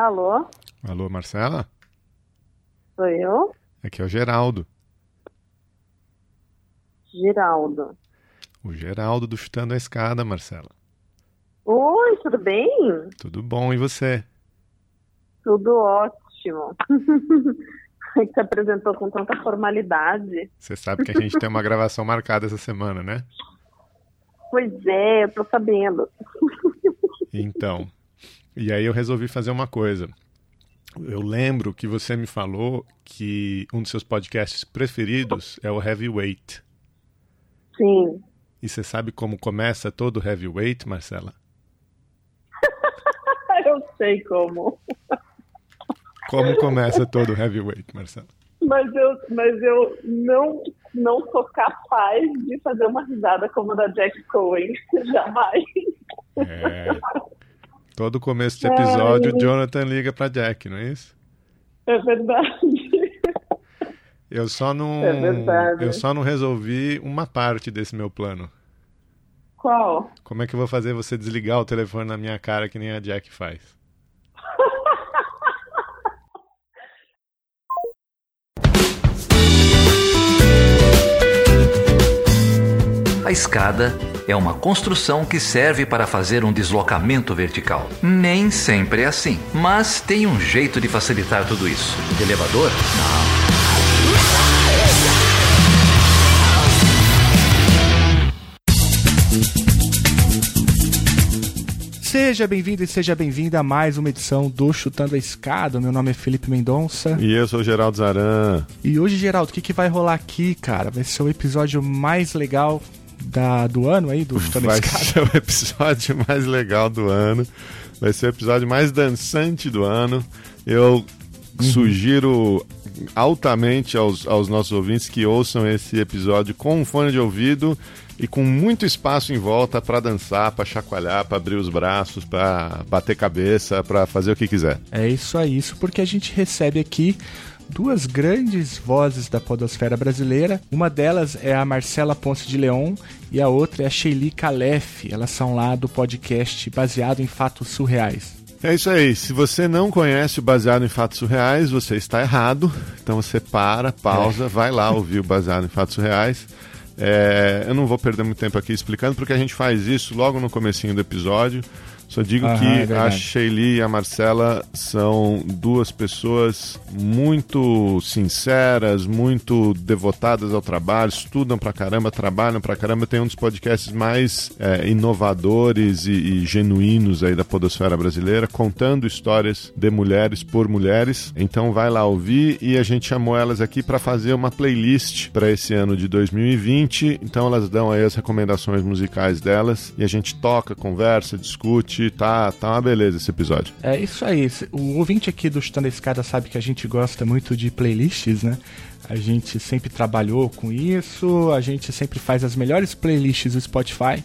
Alô? Alô, Marcela? Sou eu? Aqui é o Geraldo. Geraldo. O Geraldo do Chutando a Escada, Marcela. Oi, tudo bem? Tudo bom, e você? Tudo ótimo. Você se apresentou com tanta formalidade. Você sabe que a gente tem uma gravação marcada essa semana, né? Pois é, eu tô sabendo. Então, e aí eu resolvi fazer uma coisa. Eu lembro que você me falou que um dos seus podcasts preferidos é o Heavyweight. Sim. E você sabe como começa todo o Heavyweight, Marcela? eu sei como. Como começa todo o Heavyweight, Marcela? Mas eu, mas eu não, não sou capaz de fazer uma risada como a da Jack Cohen. Jamais. É. Todo começo de episódio, Ai. Jonathan liga pra Jack, não é isso? É verdade. Eu só não. É verdade. Eu só não resolvi uma parte desse meu plano. Qual? Como é que eu vou fazer você desligar o telefone na minha cara que nem a Jack faz? A escada é uma construção que serve para fazer um deslocamento vertical. Nem sempre é assim, mas tem um jeito de facilitar tudo isso. De elevador? Não. Seja bem-vindo e seja bem-vinda a mais uma edição do Chutando a Escada. Meu nome é Felipe Mendonça. E eu sou o Geraldo Zaran. E hoje, Geraldo, o que, que vai rolar aqui, cara? Vai ser o episódio mais legal da, do ano aí, do Chutando Vai ser o episódio mais legal do ano. Vai ser o episódio mais dançante do ano. Eu sugiro altamente aos, aos nossos ouvintes que ouçam esse episódio com um fone de ouvido e com muito espaço em volta para dançar, para chacoalhar, para abrir os braços, para bater cabeça, para fazer o que quiser. É isso aí, isso porque a gente recebe aqui duas grandes vozes da podosfera brasileira. Uma delas é a Marcela Ponce de Leon e a outra é a Sheili Calef. Elas são lá do podcast baseado em fatos surreais. É isso aí. Se você não conhece o Baseado em Fatos Surreais, você está errado. Então você para, pausa, vai lá ouvir o Baseado em Fatos Surreais. É, eu não vou perder muito tempo aqui explicando, porque a gente faz isso logo no comecinho do episódio. Só digo Aham, que é a. Sheili e a Marcela são duas pessoas muito sinceras, muito devotadas ao trabalho, estudam pra caramba, trabalham pra caramba. Tem um dos podcasts mais é, inovadores e, e genuínos aí da podosfera brasileira, contando histórias de mulheres por mulheres. Então vai lá ouvir e a gente chamou elas aqui para fazer uma playlist para esse ano de 2020. Então elas dão aí as recomendações musicais delas e a gente toca, conversa, discute, tá, tá uma beleza esse episódio. É isso aí. O ouvinte aqui do a Escada sabe que a gente gosta muito de playlists, né? A gente sempre trabalhou com isso, a gente sempre faz as melhores playlists do Spotify,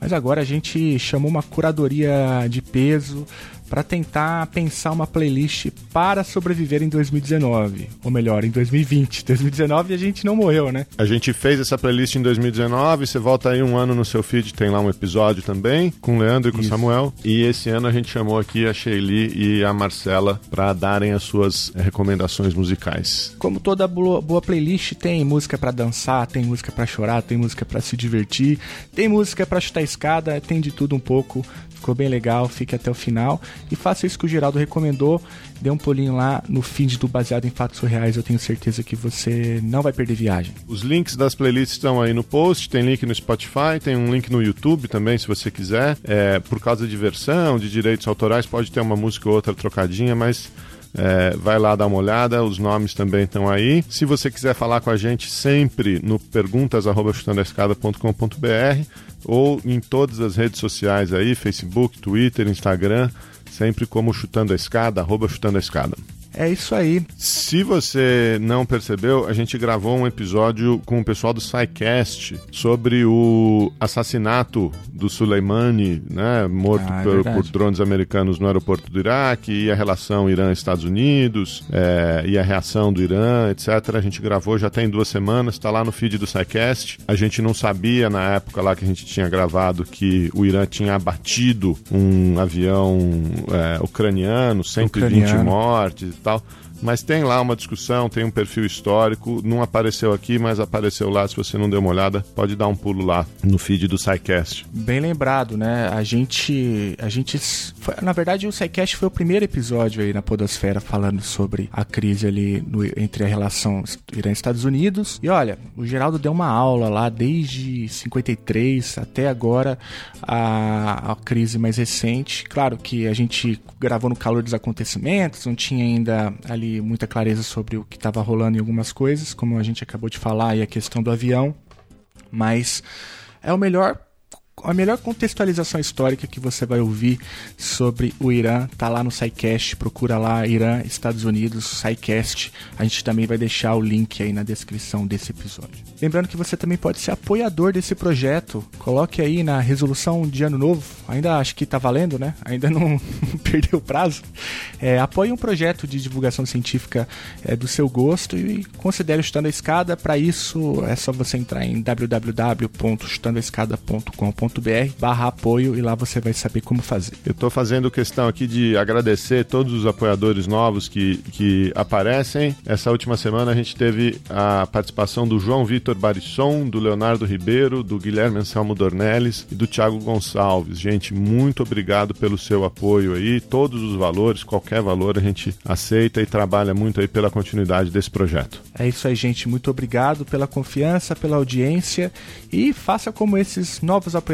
mas agora a gente chamou uma curadoria de peso para tentar pensar uma playlist para sobreviver em 2019, ou melhor, em 2020. 2019 a gente não morreu, né? A gente fez essa playlist em 2019, você volta aí um ano no seu feed, tem lá um episódio também, com o Leandro e com o. Samuel. E esse ano a gente chamou aqui a Sheili e a Marcela para darem as suas recomendações musicais. Como toda boa, boa playlist, tem música pra dançar, tem música pra chorar, tem música pra se divertir, tem música pra chutar escada, tem de tudo um pouco. Ficou bem legal, fique até o final e faça isso que o Geraldo recomendou. Dê um pulinho lá no feed do Baseado em Fatos Surreais, eu tenho certeza que você não vai perder viagem. Os links das playlists estão aí no post, tem link no Spotify, tem um link no YouTube também, se você quiser. É, por causa de versão, de direitos autorais, pode ter uma música ou outra trocadinha, mas é, vai lá dar uma olhada, os nomes também estão aí. Se você quiser falar com a gente sempre no perguntas@chutandoescada.com.br ou em todas as redes sociais aí, Facebook, Twitter, Instagram, sempre como chutando a escada, arroba chutando a escada. É isso aí. Se você não percebeu, a gente gravou um episódio com o pessoal do SciCast sobre o assassinato do Soleimani, né, morto Ah, é por, por drones americanos no aeroporto do Iraque, e a relação Irã-Estados Unidos, é, e a reação do Irã, etc. A gente gravou já tem duas semanas, está lá no feed do SciCast. A gente não sabia na época lá que a gente tinha gravado que o Irã tinha abatido um avião é, ucraniano, 120 Ucraniano. mortes e tal. Mas tem lá uma discussão, tem um perfil histórico. Não apareceu aqui, mas apareceu lá. Se você não deu uma olhada, pode dar um pulo lá no feed do SciCast. Bem lembrado, né? A gente. A gente. foi- na verdade, o SciCast foi o primeiro episódio aí na Podosfera falando sobre a crise ali no- entre a relação Irã e Estados Unidos. E olha, o Geraldo deu uma aula lá desde 53 até agora, a, a crise mais recente. Claro que a gente gravou no calor dos acontecimentos, não tinha ainda ali muita clareza sobre o que estava rolando em algumas coisas, como a gente acabou de falar, e a questão do avião. Mas é o melhor a melhor contextualização histórica que você vai ouvir sobre o Irã tá lá no SciCast, procura lá Irã, Estados Unidos, SciCast. A gente também vai deixar o link aí na descrição desse episódio. Lembrando que você também pode ser apoiador desse projeto. Coloque aí na resolução de ano novo. Ainda acho que tá valendo, né? Ainda não perdeu o prazo. É, apoie um projeto de divulgação científica é, do seu gosto e considere o Chutando a Escada. Para isso é só você entrar em www.chutandoaescada.com.br barra apoio e lá você vai saber como fazer. Eu estou fazendo questão aqui de agradecer todos os apoiadores novos que, que aparecem. Essa última semana a gente teve a participação do João Vitor Barisson, do Leonardo Ribeiro, do Guilherme Anselmo Dornelles e do Thiago Gonçalves. Gente, muito obrigado pelo seu apoio aí. Todos os valores, qualquer valor, a gente aceita e trabalha muito aí pela continuidade desse projeto. É isso aí, gente. Muito obrigado pela confiança, pela audiência e faça como esses novos apoiadores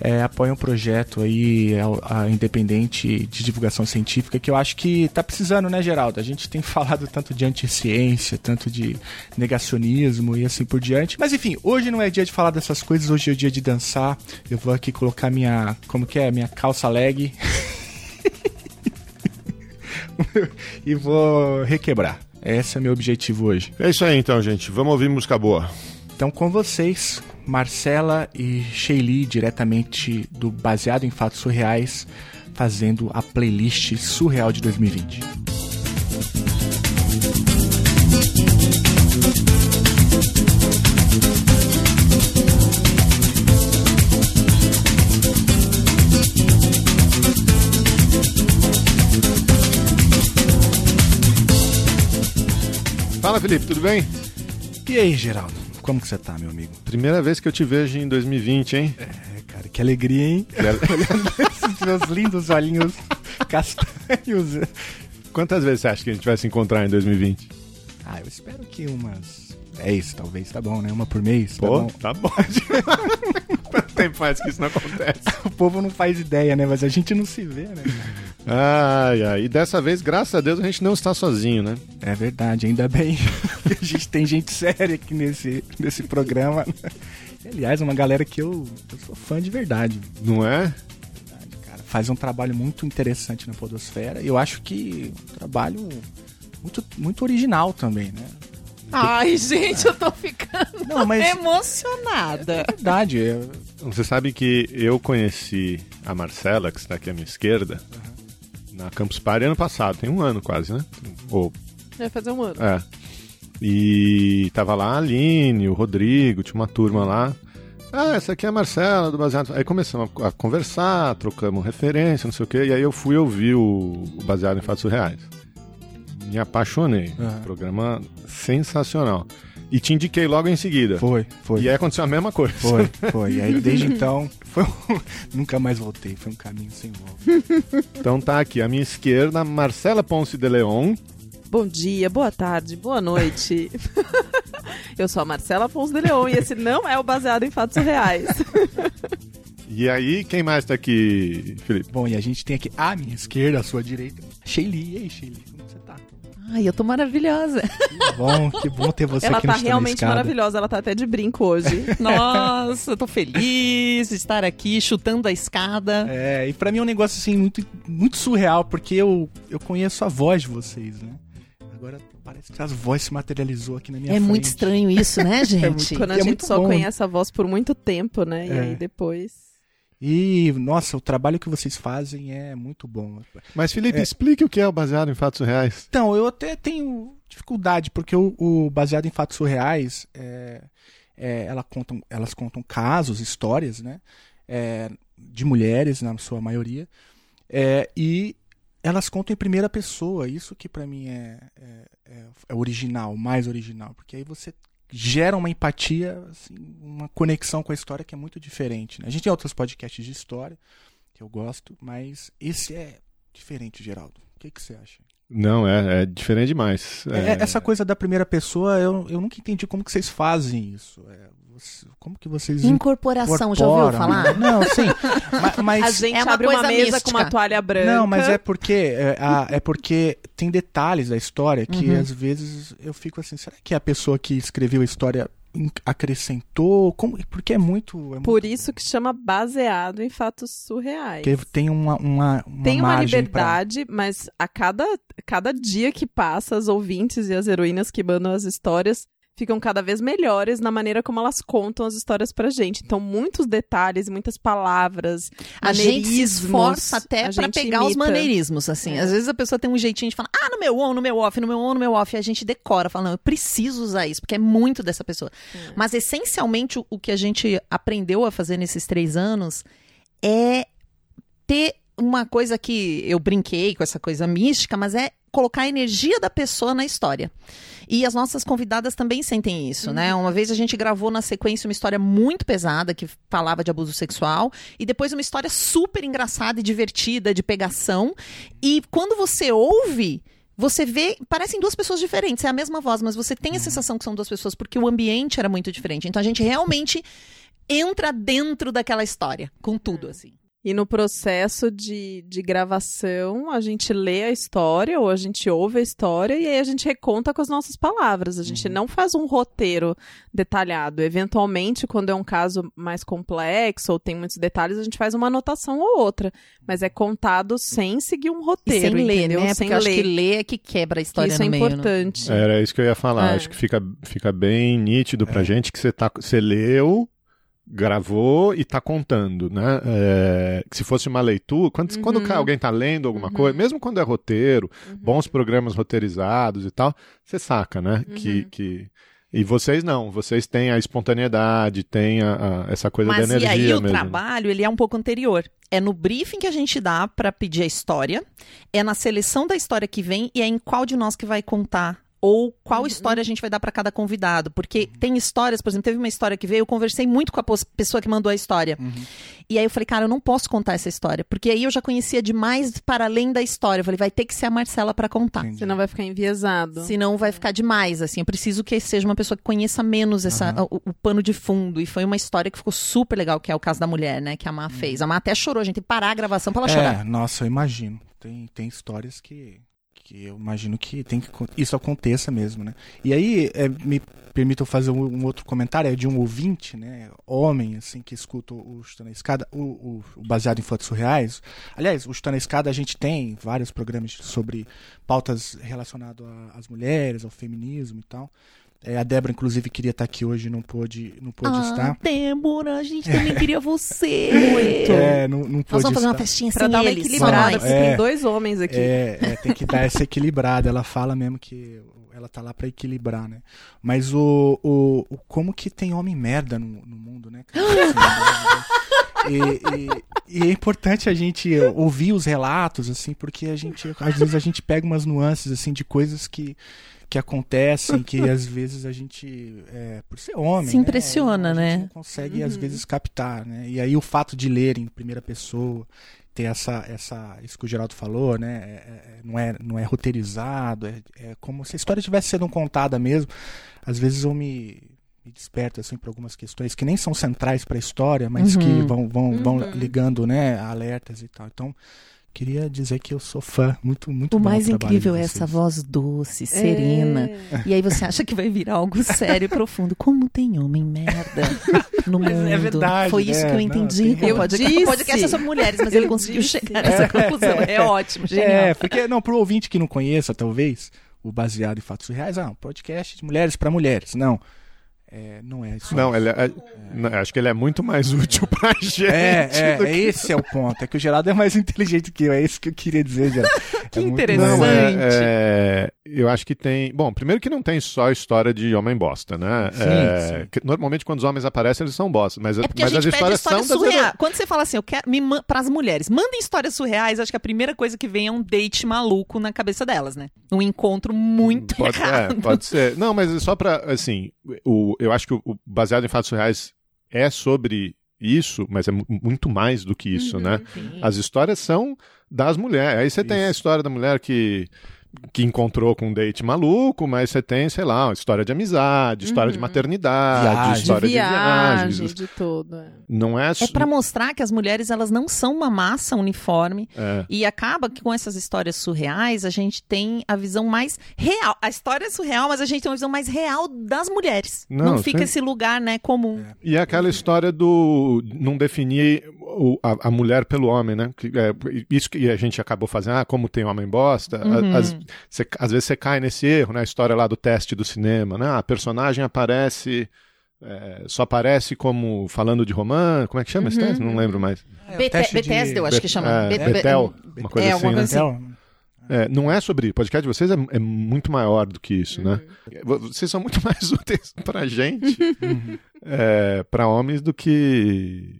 é, apoiam o projeto aí a, a independente de divulgação científica que eu acho que tá precisando, né, Geraldo? A gente tem falado tanto de anticiência, tanto de negacionismo e assim por diante. Mas enfim, hoje não é dia de falar dessas coisas, hoje é dia de dançar. Eu vou aqui colocar minha, como que é, minha calça leg e vou requebrar. Esse é meu objetivo hoje. É isso aí então, gente. Vamos ouvir música boa. Então, com vocês, Marcela e Sheili, diretamente do Baseado em Fatos Surreais, fazendo a playlist surreal de 2020. Fala, Felipe, tudo bem? E aí, Geraldo? Como que você tá, meu amigo? Primeira vez que eu te vejo em 2020, hein? É, cara, que alegria, hein? Olhando esses meus lindos olhinhos castanhos. Quantas vezes você acha que a gente vai se encontrar em 2020? Ah, eu espero que umas 10, talvez, tá bom, né? Uma por mês, tá Pô, bom? tá bom. Quanto tempo faz que isso não acontece? O povo não faz ideia, né? Mas a gente não se vê, né? Ai, ai. E dessa vez, graças a Deus, a gente não está sozinho, né? É verdade, ainda bem que a gente tem gente séria aqui nesse, nesse programa. Aliás, uma galera que eu, eu sou fã de verdade, Não é? verdade, cara. Faz um trabalho muito interessante na Podosfera. E eu acho que um trabalho muito, muito original também, né? Ai, gente, eu tô ficando Não, mas- emocionada. Verdade, eu- Você sabe que eu conheci a Marcela, que está aqui à minha esquerda, na Campus Party ano passado, tem um ano quase, né? Ou, Vai fazer um ano. é. E tava lá a Aline, o Rodrigo, tinha uma turma lá. Ah, essa aqui é a Marcela do Baseado. Aí começamos a a conversar, trocamos referência, não sei o quê. E aí eu fui ouvir o Baseado em Fatos Reais. Me apaixonei. Aham. Programa sensacional. E te indiquei logo em seguida. foi, foi. E aí aconteceu a mesma coisa. Foi, foi. E aí, desde então, foi um- nunca mais voltei. Foi um caminho sem volta. Então tá aqui, à minha esquerda, Marcela Ponce de Leon. Bom dia, boa tarde, boa noite. eu sou a Marcela Afonso de Leon e esse não é o baseado em fatos reais. E aí, quem mais tá aqui, Felipe? Bom, e a gente tem aqui à minha esquerda, à sua direita, Sheili. E aí, Sheili? Ai, eu tô maravilhosa. Que bom, que bom ter você ela aqui tá no Chutando a realmente maravilhosa, ela tá até de brinco hoje. Nossa, eu tô feliz de estar aqui chutando a escada. É, e pra mim é um negócio assim muito, muito surreal, porque eu, eu conheço a voz de vocês, né? Agora parece que as vozes se materializou aqui na minha É, frente. muito estranho isso, né, gente? muito- Quando a é gente só bom, conhece a voz por muito tempo, né? E É. aí depois. E, nossa, o trabalho que vocês fazem é muito bom. Mas, Felipe, É. explique o que é o baseado em fatos reais. Então, eu até tenho dificuldade, porque o, o baseado em fatos surreais, é, é, ela contam, elas contam casos, histórias, né? é, de mulheres, na sua maioria, é, e elas contam em primeira pessoa. Isso que pra mim é, é, é- é original, mais original, porque aí você gera uma empatia, assim, uma conexão com a história que é muito diferente. né? A gente tem outros podcasts de história que eu gosto, mas esse é diferente, Geraldo. O que, que você acha? Não, é, é diferente demais. É, Essa coisa da primeira pessoa, eu, eu nunca entendi como que vocês fazem isso. É, você- como que vocês Incorporação, já ouviu incorporam? falar? Não, sim. Ma- mas, A gente é uma abre uma coisa mesa mística. com uma toalha branca. Não, mas é porque é, é porque tem detalhes da história que Uhum. às vezes eu fico assim, será que a pessoa que escreveu a história acrescentou? Como, porque é muito. É Por muito- isso que chama baseado em fatos surreais. porque tem uma, uma, uma Tem uma margem pra- liberdade, mas a cada, cada dia que passa, as ouvintes e as heroínas que mandam as histórias ficam cada vez melhores na maneira como elas contam as histórias pra gente. Então, muitos detalhes, muitas palavras, A gente se esforça até a pra gente pegar os imita. maneirismos, assim. É. Às vezes a pessoa tem um jeitinho de falar, ah, no meu on, no meu off, no meu on, no meu off. E a gente decora, fala, não, eu preciso usar isso, porque é muito dessa pessoa. Mas, essencialmente, o que a gente aprendeu a fazer nesses três anos é ter uma coisa que eu brinquei com essa coisa mística, mas é colocar a energia da pessoa na história. E as nossas convidadas também sentem isso, né? Uma vez a gente gravou na sequência uma história muito pesada que falava de abuso sexual e depois uma história super engraçada e divertida de pegação. E quando você ouve, você vê, parecem duas pessoas diferentes, é a mesma voz, mas você tem a sensação que são duas pessoas porque o ambiente era muito diferente. Então a gente realmente entra dentro daquela história, com tudo assim. E no processo de, de gravação, a gente lê a história ou a gente ouve a história e aí a gente reconta com as nossas palavras. A gente não faz um roteiro detalhado. Eventualmente, quando é um caso mais complexo ou tem muitos detalhes, a gente faz uma anotação ou outra. Mas é contado sem seguir um E roteiro, sem ler, entendeu? né? Sem Porque eu acho ler. que ler é que quebra a história Isso é meio. né? importante. Era isso que eu ia falar. É. Acho que fica, fica bem nítido pra gente que você, tá, você leu, gravou e tá contando, né? É, que se fosse uma leitura, quando, Uhum. quando alguém tá lendo alguma coisa, mesmo quando é roteiro, Uhum. bons programas roteirizados e tal, você saca, né? Uhum. Que, que... E vocês não, vocês têm a espontaneidade, têm a, a- essa coisa Mas da e energia aí o mesmo. trabalho, ele é um pouco anterior. É no briefing que a gente dá pra pedir a história, é na seleção da história que vem e é em qual de nós que vai contar ou qual história a gente vai dar pra cada convidado, porque tem histórias, por exemplo, teve uma história que veio, eu conversei muito com a pessoa que mandou a história. E aí eu falei, cara, eu não posso contar essa história, porque aí eu já conhecia demais para além da história. Eu falei, vai ter que ser a Marcela pra contar. Entendi. Senão vai ficar enviesado. Senão vai ficar demais, assim. Eu preciso que seja uma pessoa que conheça menos essa, o, o pano de fundo. E foi uma história que ficou super legal, que é o caso da mulher, né? Que a Má fez. A Má até chorou, a gente tem que parar a gravação pra ela chorar. É, nossa, eu imagino. Tem, tem histórias que, que eu imagino que tem que isso aconteça mesmo, né? E aí, é, me permitam fazer um, um outro comentário, é de um ouvinte, né? Homem, assim, que escuta o Chutando a Escada, o, o- o baseado em fotos surreais. Aliás, o Chutando a Escada a gente tem vários programas sobre pautas relacionadas às mulheres, ao feminismo e tal. É, a Débora, inclusive, queria estar aqui hoje, não pôde, não pôde Ah, estar. Débora, a gente também queria você. É, não, não Nós pôde vamos fazer uma estar. festinha Pra sem dar uma eles, equilibrada, nós. porque É. tem dois homens aqui. É, é, tem que dar essa equilibrada. Ela fala mesmo que ela tá lá pra equilibrar, né? Mas o, o, o- como que tem homem merda no, no mundo, né? Assim, e, e- e é importante a gente ouvir os relatos, assim, porque a gente às vezes a gente pega umas nuances assim de coisas que que acontecem, que às vezes a gente, é, por ser homem, Se né, impressiona, a gente né? não consegue às Uhum. vezes captar, né? E aí o fato de ler em primeira pessoa, ter essa, essa isso que o Geraldo falou, né? É- é- não, é, não é roteirizado, é, é como se a história estivesse sendo contada mesmo. Às vezes eu me, me desperto assim para algumas questões que nem são centrais para a história, mas Uhum. que vão, vão, vão Uhum. ligando, né? Alertas e tal. Então queria dizer que eu sou fã, muito, muito O mais incrível é essa voz doce, serena. É. E aí você acha que vai virar algo sério e profundo. Como tem homem merda no Mas mundo? é verdade, Foi isso né? que eu Não, entendi. o podcast, Eu o podcast é disse. sobre mulheres, mas Eu ele conseguiu disse. chegar nessa conclusão. É ótimo, genial. É, porque, não, pro ouvinte que não conheça, talvez, o baseado em fatos reais, ah, um podcast de mulheres para mulheres. Não. É, não é isso. Não, ele é- não, acho que ele é muito mais útil pra gente. É, é, do é, esse é o ponto. É que o Geraldo é mais inteligente que eu, é isso que eu queria dizer, Geraldo. Que É muito interessante. Não, mais- é, é, eu acho que tem. Bom, primeiro que não tem só história de homem bosta, né? Sim, É, sim. que normalmente quando os homens aparecem, eles são bosta. Mas, É porque mas a as gente pede histórias história são das surreal. Quando você fala assim, eu quero me para as mulheres, mandem histórias surreais, acho que a primeira coisa que vem é um date maluco na cabeça delas, né? Um encontro muito pode, errado. é, pode ser. Não, mas é só pra. Assim, o, eu acho que o, o baseado em fatos reais é sobre isso, mas é mu- muito mais do que isso, né? Sim. As histórias são das mulheres. Aí você tem a Isso. história da mulher que, que encontrou com um date maluco, mas você tem, sei lá, uma história de amizade, história de Uhum. maternidade, Viagem. De história de, viagem, viagens. de tudo. é. Não é, É pra mostrar que as mulheres elas não são uma massa uniforme é. e acaba que com essas histórias surreais a gente tem a visão mais real. A história é surreal, mas a gente tem uma visão mais real das mulheres. Não, Não, fica sim. esse lugar, né, comum. E é aquela história do não definir o- a, a mulher pelo homem, né? Que, é, isso que a gente acabou fazendo, ah, como tem homem bosta. Uhum. as- cê- às vezes você cai nesse erro, né? A história lá do teste do cinema, né? A personagem aparece. é, só aparece como falando de romance. Como é que chama esse Uhum. teste? Não lembro mais. É, teste de- Bethesda, eu acho que chama. É, Be- be- Betel, uma coisa é, assim, alguma né? coisa assim. É, não é sobre. O podcast de vocês é, é muito maior do que isso, né? Vo- Vocês são muito mais úteis pra gente, é, pra homens, do que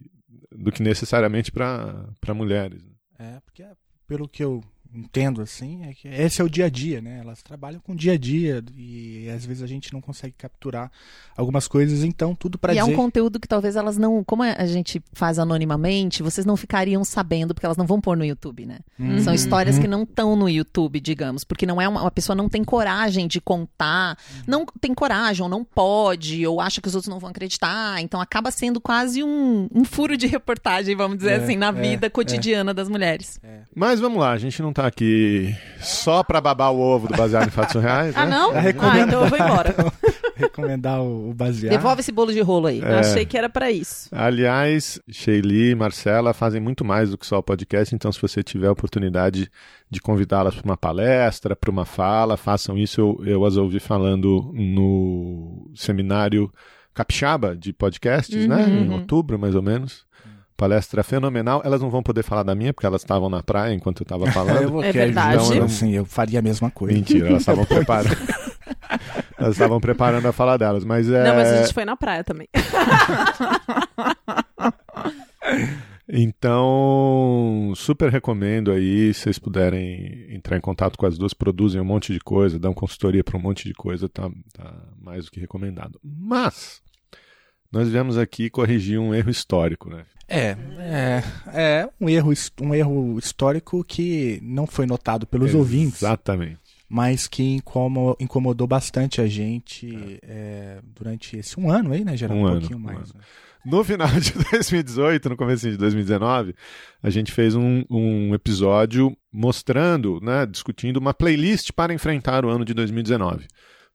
do que necessariamente pra pra mulheres. É, porque pelo que eu entendo assim, é que esse é o dia a dia, né? Elas trabalham com o dia a dia e às vezes a gente não consegue capturar algumas coisas, então tudo pra e é dizer um conteúdo que talvez elas não. Como a gente faz anonimamente, vocês não ficariam sabendo, porque elas não vão pôr no YouTube, né? Hum, São histórias uhum. que não estão no YouTube, digamos, porque não é uma, uma pessoa não tem coragem de contar, não tem coragem, ou não pode, ou acha que os outros não vão acreditar. Então acaba sendo quase um, um furo de reportagem, vamos dizer É, assim, na é, vida cotidiana das mulheres. Mas vamos lá, a gente não tá aqui só pra babar o ovo do baseado em fatos reais, Ah, né? não? Tá Ah, então eu vou embora. recomendar o, o baseado. Devolve esse bolo de rolo aí. Eu achei que era pra isso. Aliás, Sheili e Marcela fazem muito mais do que só o podcast, então se você tiver a oportunidade de convidá-las para uma palestra, para uma fala, façam isso. Eu, eu as ouvi falando no seminário Capixaba de podcasts, né? Em Uhum. outubro, mais ou menos. Palestra fenomenal. Elas não vão poder falar da minha, porque elas estavam na praia enquanto eu estava eu falando. vou É querer verdade. dizer, Então, assim, eu faria a mesma coisa. Mentira, elas estavam preparando. elas estavam preparando a fala delas, mas é. Não, mas a gente foi na praia também. Então, super recomendo aí, se vocês puderem entrar em contato com as duas, produzem um monte de coisa, dão consultoria para um monte de coisa, tá, tá mais do que recomendado. Mas, nós viemos aqui corrigir um erro histórico, né? É, é, é um erro, um erro histórico que não foi notado pelos ouvintes, Exatamente. mas que incomo- incomodou bastante a gente é, durante esse um ano aí, né, Geraldo? Um Um, ano, pouquinho um mais. ano. né? No final de 2018, no começo de 2019, a gente fez um, um episódio mostrando, né, discutindo uma playlist para enfrentar o ano de 2019.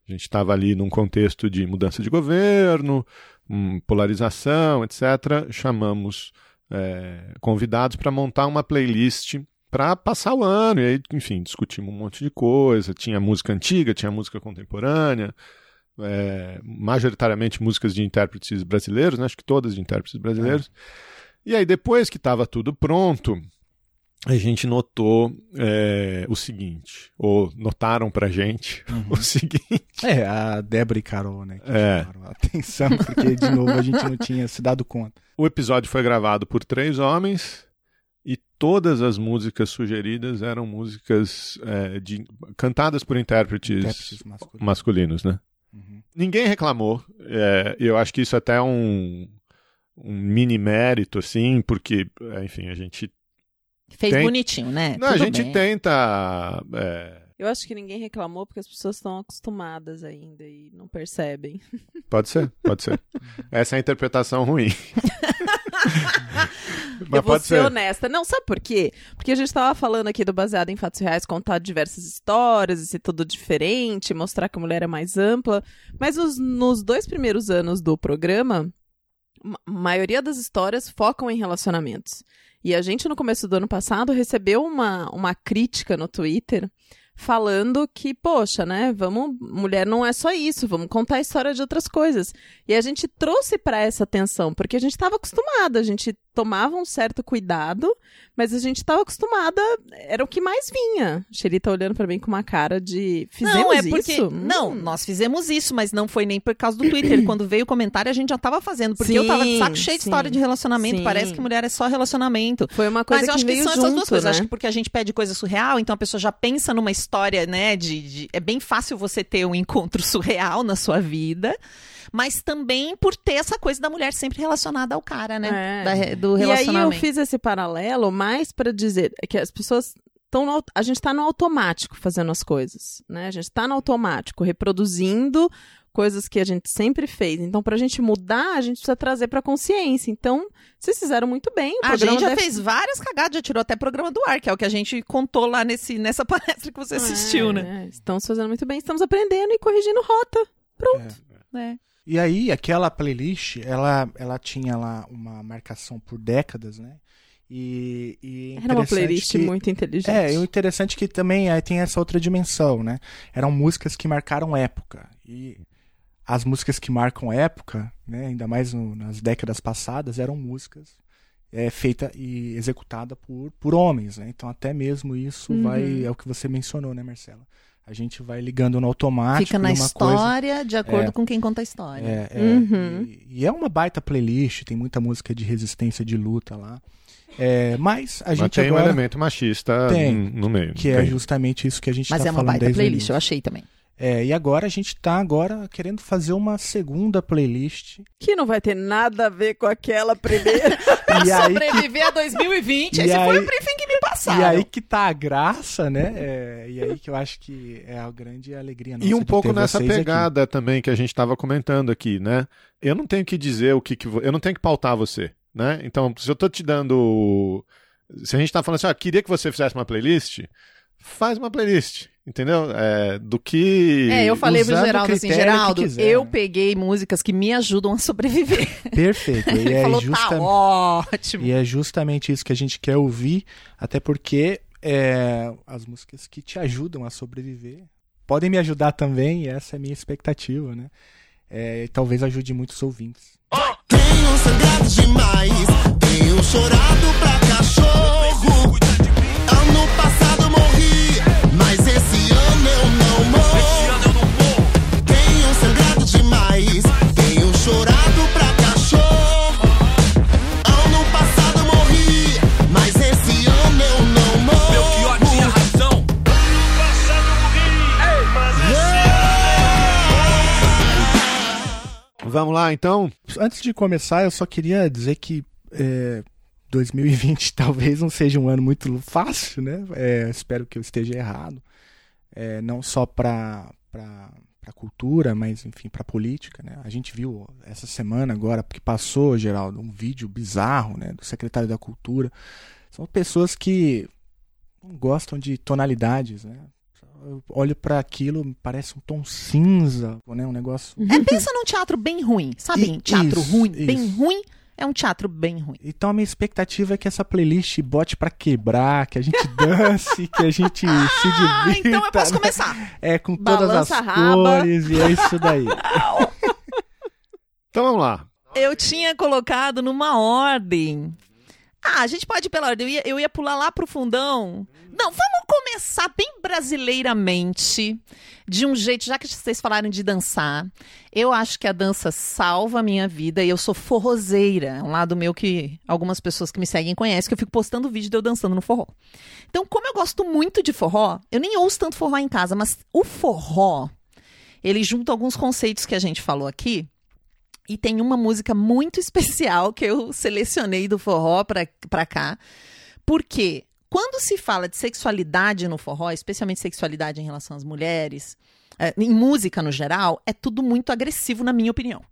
A gente estava ali num contexto de mudança de governo, hum, polarização, etc. Chamamos é, convidados para montar uma playlist para passar o ano. E aí, enfim, discutimos um monte de coisa. Tinha música antiga, tinha música contemporânea é, majoritariamente músicas de intérpretes brasileiros, né? acho que todas de intérpretes brasileiros. E aí, depois que estava tudo pronto, a gente notou é, o seguinte, ou notaram pra gente o seguinte. É, a Débora e Carol, né? Que É. chamaram a atenção, porque, de novo, a gente não tinha se dado conta. O episódio foi gravado por três homens e todas as músicas sugeridas eram músicas é, de, cantadas por intérpretes, Intérpretes masculinos. masculinos, né? Uhum. Ninguém reclamou. É, eu acho que isso até é um, um mini mérito, assim, porque, enfim, a gente. Fez Tem- bonitinho, né? Não, a Tudo gente bem. tenta. é, Eu acho que ninguém reclamou porque as pessoas estão acostumadas ainda e não percebem. pode ser, pode ser. Essa é a interpretação ruim. Mas eu vou pode ser ser. honesta. Não, sabe por quê? Porque a gente tava falando aqui do baseado em fatos reais, contar diversas histórias e ser tudo diferente, mostrar que a mulher é mais ampla. Mas nos, nos dois primeiros anos do programa, ma- a maioria das histórias focam em relacionamentos. E a gente, no começo do ano passado, recebeu uma, uma crítica no Twitter falando que, poxa, né, vamos, mulher não é só isso, vamos contar a história de outras coisas. E a gente trouxe para essa atenção, porque a gente estava acostumada, a gente tomava um certo cuidado, mas a gente estava acostumada, era o que mais vinha. Sherry tá olhando para mim com uma cara de, fizemos não, é porque. isso? Não, Hum. nós fizemos isso, mas não foi nem por causa do Twitter. Quando veio o comentário, a gente já tava fazendo. Porque eu tava de Sim, saco cheio de sim, história de relacionamento. sim. Parece que mulher é só relacionamento. Foi uma coisa Mas eu que acho que são junto, essas duas coisas. Né? acho que porque a gente pede coisa surreal, então a pessoa já pensa numa história, né? De, de- É bem fácil você ter um encontro surreal na sua vida. Mas também por ter essa coisa da mulher sempre relacionada ao cara, né? É. Da do E aí eu relacionamento. fiz esse paralelo mais para dizer que as pessoas estão a gente está no automático fazendo as coisas, né? A gente está no automático reproduzindo coisas que a gente sempre fez. Então, para a gente mudar, a gente precisa trazer para consciência. Então, vocês fizeram muito bem. O A gente já deve- fez várias cagadas, já tirou até programa do ar, que é o que a gente contou lá nesse, nessa palestra que você assistiu, É, né? é, Estamos fazendo muito bem, estamos aprendendo e corrigindo rota. É. E aí, aquela playlist, ela, ela tinha lá uma marcação por décadas, né? E, e Era uma playlist que- muito inteligente. É, e o interessante é que também aí tem essa outra dimensão, né? Eram músicas que marcaram época. E as músicas que marcam época, né, ainda mais no- nas décadas passadas, eram músicas é, feitas e executadas por, por homens, né? Então até mesmo isso Uhum. vai. É o que você mencionou, né, Marcela? A gente vai ligando no automático. Fica na uma coisa- história de acordo É. com quem conta a história. é, é, Uhum. e, e é uma baita playlist, tem muita música de resistência de luta lá. É, mas a Mas gente tem um agora. elemento machista Tem. no meio. que é Tem. justamente isso que a gente Mas está é uma falando baita playlist, eu achei também. É, e agora a gente tá agora querendo fazer uma segunda playlist. Que não vai ter nada a ver com aquela primeira. E aí, que, Sobreviver a 2020, E esse aí- foi o briefing que passaram. e aí que tá a graça, né? É, e aí que eu acho que é a grande alegria nossa E um de pouco ter nessa vocês aqui. pegada também que a gente estava comentando aqui, né? Eu não tenho que dizer o que, que vo- eu não tenho que pautar você, né? Então, se eu tô te dando, se a gente tá falando assim, ah, queria que você fizesse uma playlist, faz uma playlist, entendeu? É, do que É, eu falei pro usando o Geraldo assim, Geraldo, quiser, eu peguei músicas que me ajudam a sobreviver. Perfeito. E Ele é, falou, justa- tá ótimo. e é justamente isso que a gente quer ouvir, até porque é, as músicas que te ajudam a sobreviver podem me ajudar também, e essa é a minha expectativa, né? É, e talvez ajude muitos ouvintes. Tenho sangrado demais, tenho chorado pra cachorro. Ano passado Vamos lá, então. Antes de começar, eu só queria dizer que é, 2020 talvez não seja um ano muito fácil, né? É, espero que eu esteja errado. É, não só para para cultura, mas enfim para política, né? A gente viu essa semana agora que passou, Geraldo, um vídeo bizarro, né, do secretário da Cultura. São pessoas que não gostam de tonalidades, né? Eu olho para aquilo, parece um tom cinza, né? Um negócio É, pensa num teatro bem ruim, sabe? I- teatro isso, ruim, bem isso. ruim, é um teatro bem ruim. Então a minha expectativa é que essa playlist bote pra quebrar, que a gente dance, que a gente se Ah, divirta. então eu posso né? começar. É com todas as Balança a raba. cores e é isso daí. Então vamos lá. Eu tinha colocado numa ordem. Ah, a gente pode ir pela ordem. Eu ia, eu ia pular lá pro fundão. Não, vamos começar bem brasileiramente. De um jeito, já que vocês falaram de dançar, eu acho que a dança salva a minha vida e eu sou forrozeira. É um lado meu que algumas pessoas que me seguem conhecem, que eu fico postando vídeo de eu dançando no forró. Então, como eu gosto muito de forró, eu nem ouço tanto forró em casa, mas o forró, ele junta alguns conceitos que a gente falou aqui. E tem uma música muito especial que eu selecionei do forró pra cá. Porque quando se fala de sexualidade no forró, especialmente sexualidade em relação às mulheres, eh, em música no geral, é tudo muito agressivo, na minha opinião.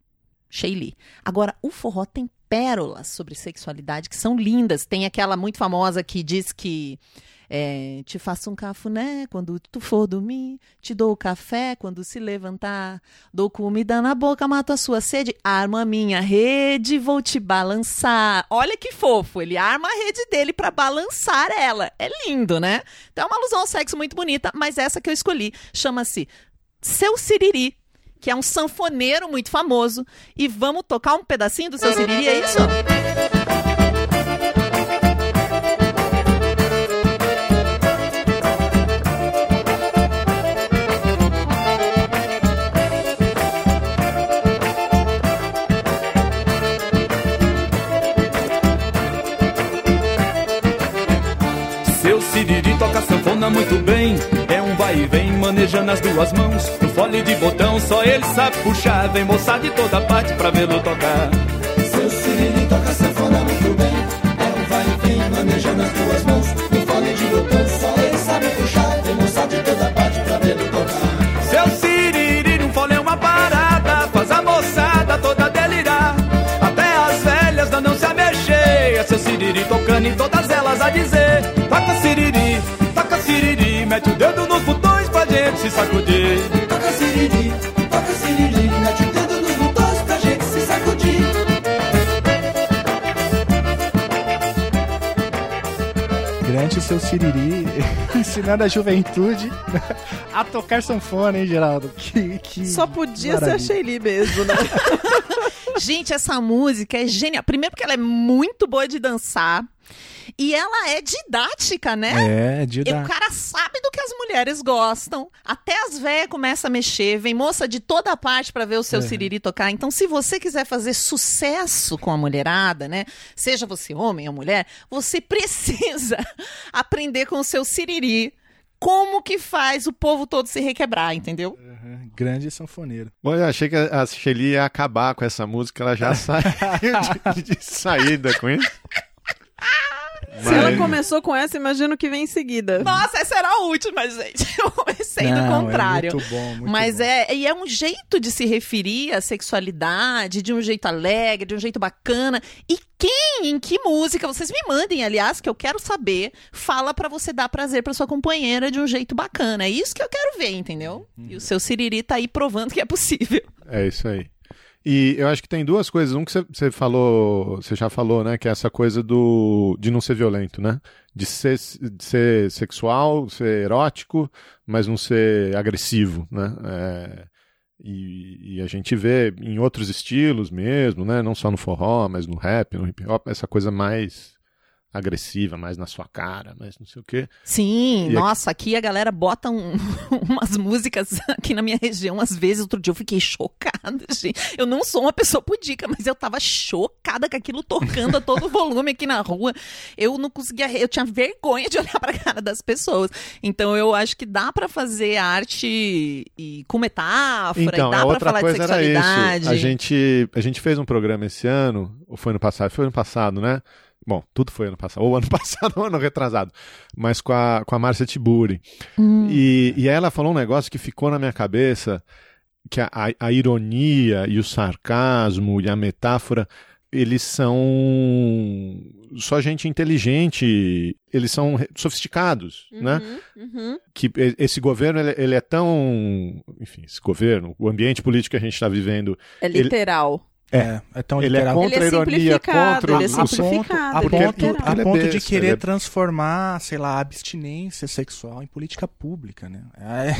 Sheili. Agora, o forró tem pérolas sobre sexualidade que são lindas. Tem aquela muito famosa que diz que é, te faço um cafuné quando tu for dormir, te dou café quando se levantar, dou comida na boca, mato a sua sede, armo a minha rede, vou te balançar. Olha que fofo, ele arma a rede dele para balançar ela. É lindo, né? Então é uma alusão ao sexo muito bonita, mas essa que eu escolhi chama-se Seu Siriri, que é um sanfoneiro muito famoso. E vamos tocar um pedacinho do Seu Siriri, é isso? Siriri toca sanfona muito bem. É um vai e vem, manejando as duas mãos. No fole de botão, só ele sabe puxar. Vem moçada de toda parte pra vê-lo tocar. Seu Siriri toca sanfona muito bem. É um vai e vem, manejando as duas mãos. No fone de botão, só ele sabe puxar. Tem moçada de toda parte pra vê-lo tocar. Seu Siriri, um fole é uma parada. Faz a moçada toda delirar. Até as velhas não se a mexer. É seu Siriri tocando em todas elas a dizer: se sacudir. Toca Siriri, toca Siriri. Mete o dedo nos botões pra gente se sacudir. Grande seu Siriri, ensinando a juventude a tocar sanfona, hein, Geraldo? Que, que Só podia maravilha. ser a Shelly mesmo, né? Gente, essa música é genial. Primeiro porque ela é muito boa de dançar. E ela é didática, né? É, de E dar. o cara sabe do que as mulheres gostam. Até as velhas começam a mexer. Vem moça de toda parte pra ver o seu É. siriri tocar. Então, se você quiser fazer sucesso com a mulherada, né? Seja você homem ou mulher, você precisa aprender com o seu siriri. Como que faz o povo todo se requebrar, entendeu? Uhum, Grande sanfoneiro. Bom, eu achei que a Shelly ia acabar com essa música, ela já saiu de, de saída com isso. Se ela Mas- começou com essa, imagino que vem em seguida. Nossa, essa era a última, gente. Eu comecei Não, do contrário. É muito bom, muito Mas bom. é, e é um jeito de se referir à sexualidade, de um jeito alegre, de um jeito bacana. E quem, em que música, vocês me mandem, aliás, que eu quero saber, fala pra você dar prazer pra sua companheira de um jeito bacana. É isso que eu quero ver, entendeu? E o seu Siriri tá aí provando que é possível. É isso aí. E eu acho que tem duas coisas. Um que você- falou, você já falou, né? Que é essa coisa do de não ser violento, né? De ser, de ser sexual, ser erótico, mas não ser agressivo, né? É, e, e a gente vê em outros estilos mesmo, né? Não só no forró, mas no rap, no hip hop, essa coisa mais agressiva, mais na sua cara, mais não sei o quê. Sim, E nossa, aqui a galera bota um- umas músicas aqui na minha região. Às vezes, outro dia eu fiquei chocada, gente. Eu não sou uma pessoa pudica, mas eu tava chocada com aquilo tocando a todo volume aqui na rua. Eu não conseguia, eu tinha vergonha de olhar pra cara das pessoas. Então eu acho que dá pra fazer arte e, com metáfora, Então, e dá a pra outra falar de coisa era sexualidade. isso. A gente, a gente fez um programa esse ano, ou foi ano passado? Foi ano passado, né? Bom, tudo foi ano passado, ou ano passado, ou ano retrasado, mas com a, com a Márcia Tiburi. Hum. E, e ela falou um negócio que ficou na minha cabeça, que a, a, a ironia e o sarcasmo e a metáfora, eles são só gente inteligente, eles são sofisticados, né? Uhum, uhum. que esse governo ele, ele é tão, enfim, esse governo, o ambiente político que a gente está vivendo, É literal. É, é tão ele é literal. contra Ele é a ironia, simplificado, contra ele é o- o- simplificado, a é ponto, a é ponto de besta, querer é- transformar, sei lá, a abstinência sexual em política pública, né? É,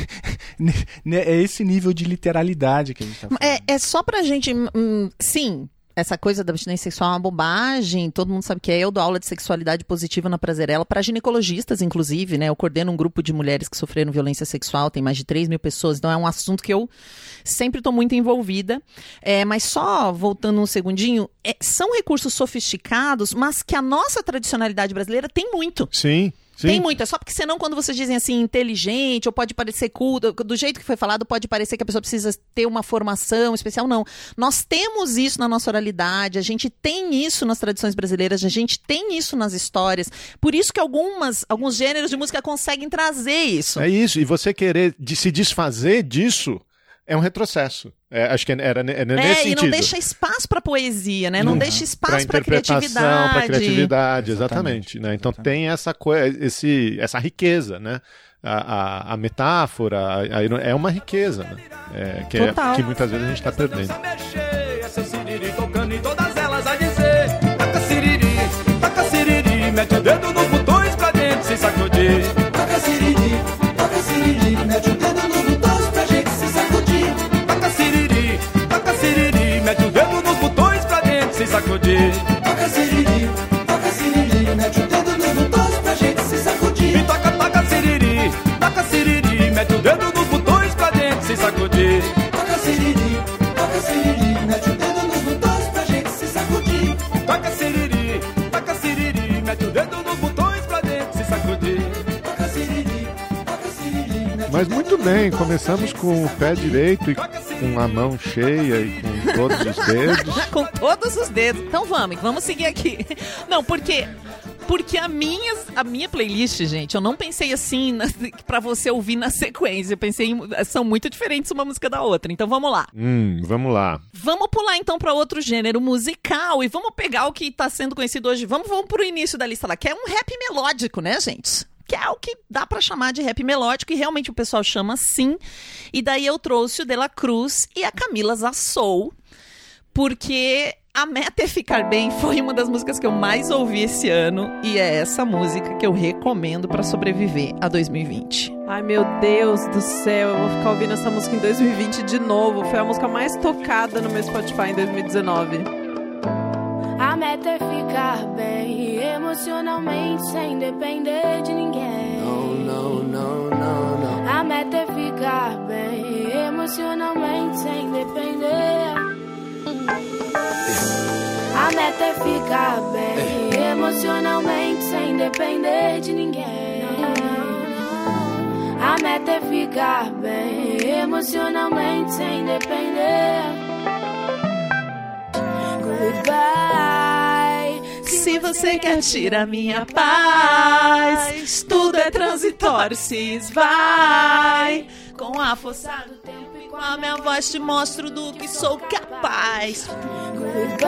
é esse nível de literalidade que a gente tá falando. É, é só pra gente. hum, sim, essa coisa da abstinência sexual é uma bobagem. Todo mundo sabe que é. Eu dou aula de sexualidade positiva na Prazerela, para ginecologistas, inclusive, né? Eu coordeno um grupo de mulheres que sofreram violência sexual, tem mais de 3 mil pessoas, então é um assunto que eu sempre estou muito envolvida. É, mas só voltando um segundinho, é, são recursos sofisticados, mas que a nossa tradicionalidade brasileira tem muito. Sim, sim. Tem muito, é só porque senão quando vocês dizem assim, inteligente, ou pode parecer culto, do jeito que foi falado, pode parecer que a pessoa precisa ter uma formação especial. Não. Nós temos isso na nossa oralidade, a gente tem isso nas tradições brasileiras, a gente tem isso nas histórias. Por isso que algumas, alguns gêneros de música conseguem trazer isso. É isso, e você querer de se desfazer disso é um retrocesso. É, acho que era, era É, nesse e sentido. não deixa espaço pra poesia, né? Não Uhum. deixa espaço pra interpretação, criatividade. pra criatividade, exatamente. Exatamente. né? Então tem essa coisa, esse, essa riqueza, né? A, a, a metáfora a- é uma riqueza, né? É, que, é- que muitas vezes a gente está perdendo. Dança mexer, é seu siriri tocando em todas elas a dizer Taca siriri, taca siriri, mete o dedo nos botões pra dentro se sacudir dentro Mas muito bem, começamos com o pé direito e com a mão cheia e com todos os dedos. Com todos os dedos. Então vamos, vamos seguir aqui. Não, porque porque a minha, a minha playlist, gente, eu não pensei assim na, pra você ouvir na sequência. Eu pensei em, são muito diferentes uma música da outra. Então vamos lá. Hum, vamos lá. Vamos pular então pra outro gênero musical e vamos pegar o que tá sendo conhecido hoje. Vamos, vamos pro início da lista lá, que é um rap melódico, né, gente? Que é o que dá pra chamar de rap melódico e realmente o pessoal chama assim. E daí eu trouxe o De La Cruz e a Camila Zassou, porque a Meta é Ficar Bem foi uma das músicas que eu mais ouvi esse ano e é essa música que eu recomendo pra sobreviver a 2020. Ai, meu Deus do céu, eu vou ficar ouvindo essa música em 2020 de novo. Foi a música mais tocada no meu Spotify em 2019. A meta é ficar bem emocionalmente sem depender de ninguém. Não, não, não, não, não. A meta é ficar bem emocionalmente sem depender. A meta é ficar bem emocionalmente sem depender de ninguém. A meta é ficar bem emocionalmente sem depender. Goodbye. Se você quer tirar minha paz, tudo é transitório, se esvai. Com a força do tempo e com a minha voz te mostro do que sou capaz. Goodbye.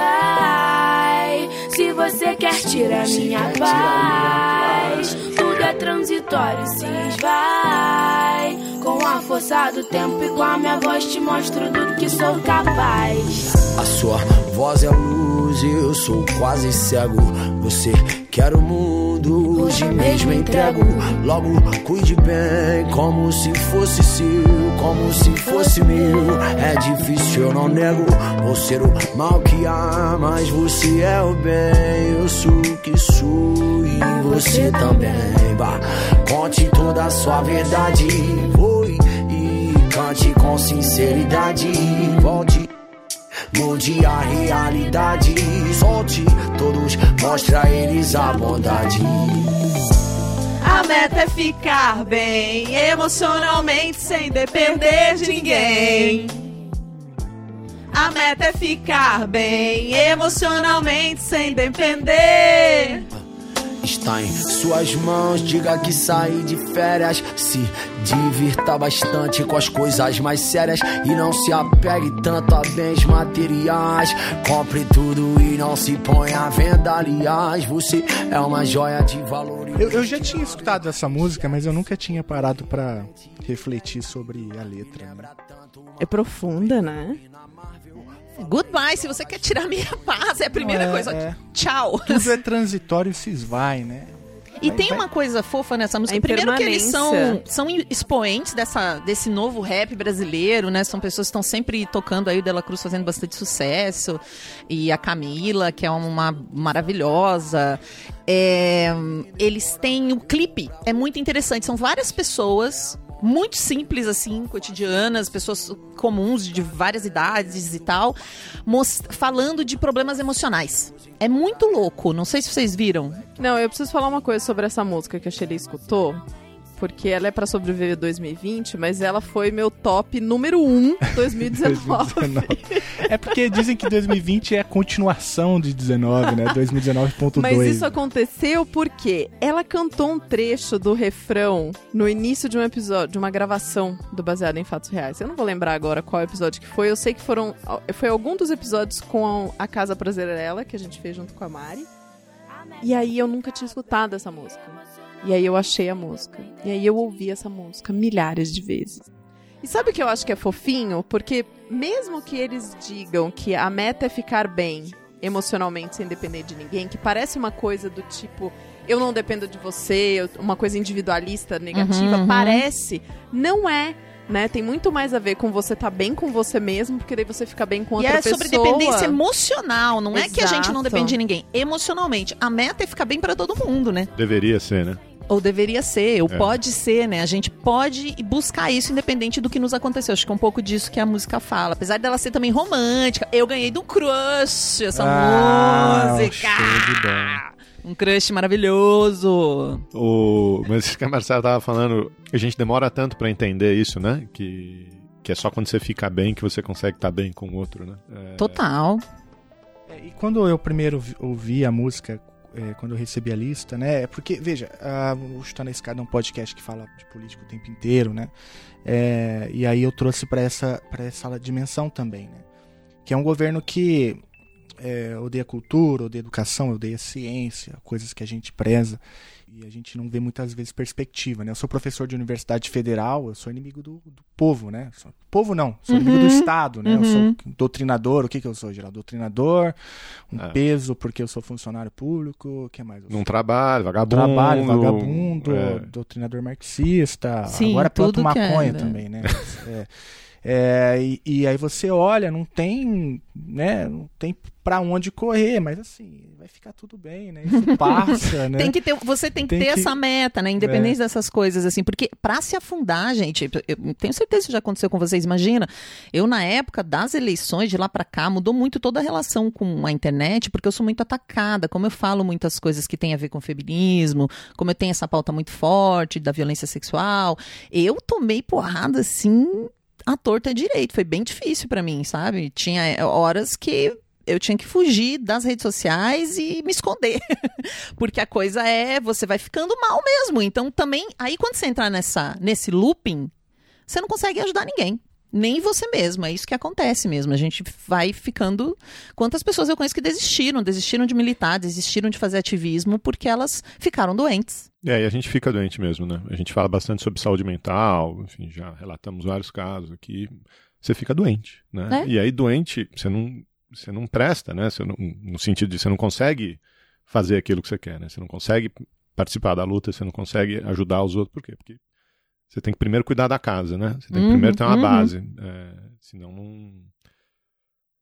Se você quer tirar minha paz, tudo é transitório, se esvai. Com a força do tempo e com a minha voz te mostro do que sou capaz. A sua voz é luz eu sou quase cego. Você quer o mundo, hoje mesmo entrego. Logo cuide bem, como se fosse seu, como se fosse meu. É difícil, eu não nego. Vou ser o mal que há, mas você é o bem. Eu sou o que sou e você também. Bah, conte toda a sua verdade. Oi, e cante com sinceridade. Volte. Mude a realidade, solte todos, mostra a eles a bondade. A meta é ficar bem emocionalmente sem depender de ninguém. A meta é ficar bem emocionalmente sem depender. Está em suas mãos, diga que saí de férias. Se divirta bastante com as coisas mais sérias. E não se apegue tanto a bens materiais. Compre tudo e não se ponha à venda, aliás. Você é uma joia de valor. Eu, eu já tinha escutado essa música, mas eu nunca tinha parado pra refletir sobre a letra. né? É profunda, né? Goodbye, se você quer tirar minha paz, é a primeira É, coisa. é. Tchau. Tudo é transitório e se esvai, né? E Vai- tem vai- uma coisa fofa nessa música. A Primeiro que eles são, são expoentes dessa, desse novo rap brasileiro, né? São pessoas que estão sempre tocando aí, o Dela Cruz fazendo bastante sucesso. E a Camila, que é uma maravilhosa. É, eles têm o clipe, é muito interessante. São várias pessoas muito simples assim, cotidianas, pessoas comuns de várias idades e tal, falando de problemas emocionais. É muito louco, não sei se vocês viram. Não, eu preciso falar uma coisa sobre essa música que a Shelly escutou. Porque ela é pra sobreviver 2020, mas ela foi meu top número 1 2019. 2019. É porque dizem que 2020 é a continuação de 19, né? 2019.2. Mas isso aconteceu porque ela cantou um trecho do refrão no início de um episódio, de uma gravação do Baseado em Fatos Reais. Eu não vou lembrar agora qual episódio que foi. Eu sei que foram foi algum dos episódios com a Casa Prazerela que a gente fez junto com a Mari. E aí eu nunca tinha escutado essa música. E aí eu achei a música. E aí eu ouvi essa música milhares de vezes. E sabe o que eu acho que é fofinho? Porque mesmo que eles digam que a meta é ficar bem emocionalmente sem depender de ninguém, que parece uma coisa do tipo eu não dependo de você, uma coisa individualista, negativa, Uhum, uhum. parece, não é. Né? Tem muito mais a ver com você estar bem com você mesmo, porque daí você fica bem com E outra é pessoa. sobre dependência emocional, não é que a gente não Exato. depende de ninguém. Emocionalmente, a meta é ficar bem pra todo mundo, né? Deveria ser, né? Ou deveria ser, ou É. pode ser, né? A gente pode buscar isso independente do que nos aconteceu. Acho que é um pouco disso que a música fala. Apesar dela ser também romântica. Eu ganhei do Crush essa Ah, música. Um crush maravilhoso. O... Mas isso que a Marcela tava falando, a gente demora tanto pra entender isso, né? Que... que é só quando você fica bem que você consegue estar bem com o outro, né? É... Total. É, E quando eu primeiro vi- ouvi a música, é, quando eu recebi a lista, né? É porque, veja, a, o Chutar na Escada é um podcast que fala de política o tempo inteiro, né? É, e aí eu trouxe para essa, essa dimensão também, né? Que é um governo que é, odeia cultura, odeia educação, odeia ciência, coisas que a gente preza. E a gente não vê muitas vezes perspectiva, né? Eu sou professor de universidade federal, eu sou inimigo do, do povo, né? Sou- povo não, sou inimigo do Uhum. Estado, né? Eu Uhum. sou doutrinador, o que que eu sou, geral? Doutrinador, um É. peso porque eu sou funcionário público, o que mais? Eu Não trabalho, vagabundo. Trabalho, vagabundo, é. doutrinador marxista, Sim, agora planto que é, maconha né? também, né? É, é, e, e aí você olha, não tem, né? Não tem pra onde correr, mas assim, vai ficar tudo bem, né? Isso passa, né? Tem que ter, você tem que Tem ter que- essa meta, né? Independente dessas coisas, assim. Porque pra se afundar, gente, eu tenho certeza que já aconteceu com vocês. Imagina, eu na época das eleições, de lá pra cá, mudou muito toda a relação com a internet, porque eu sou muito atacada. Como eu falo muitas coisas que têm a ver com feminismo, como eu tenho essa pauta muito forte da violência sexual, eu tomei porrada, assim, à torta direito. Foi bem difícil pra mim, sabe? Tinha é, horas que eu tinha que fugir das redes sociais e me esconder. Porque a coisa é, você vai ficando mal mesmo. Então também, aí quando você entrar nessa, nesse looping, você não consegue ajudar ninguém. Nem você mesmo. É isso que acontece mesmo. A gente vai ficando. Quantas pessoas eu conheço que desistiram? Desistiram de militar, desistiram de fazer ativismo porque elas ficaram doentes. É, e a gente fica doente mesmo, né? A gente fala bastante sobre saúde mental, enfim, já relatamos vários casos aqui. Você fica doente, né? É. E aí, doente, você não, você não presta, né? Você não, no sentido de você não consegue fazer aquilo que você quer, né? Você não consegue participar da luta, você não consegue ajudar os outros. Por quê? Porque você tem que primeiro cuidar da casa, né? Você tem que Uhum, primeiro ter uma uhum. base. é, senão não,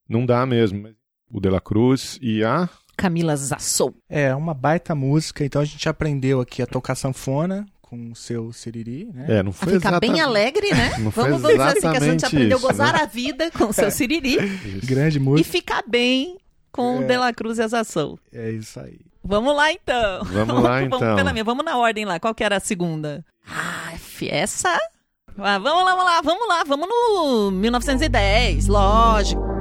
não dá mesmo. O De La Cruz e a. Camila Zassou. É uma baita música, então a gente aprendeu aqui a tocar sanfona com o seu Siriri, né? É, não A foi ficar bem exatamente- alegre, né? Não foi Vamos, vamos dizer assim, que a gente aprendeu a isso, gozar né? a vida com o seu siriri Grande e música. ficar bem com o É. De La Cruz e a Zassou. É isso aí. Vamos lá então. Vamos lá, Vamos então. pela minha, vamos na ordem lá. Qual que era a segunda? Ah, essa. Ah, vamos lá, vamos lá, vamos lá, vamos no 1910, lógico.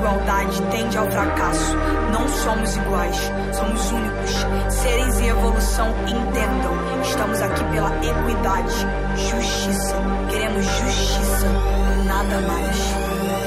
Igualdade tende ao fracasso. Não somos iguais, somos únicos. Seres em evolução, entendam. Estamos aqui pela equidade, justiça. Queremos justiça, nada mais.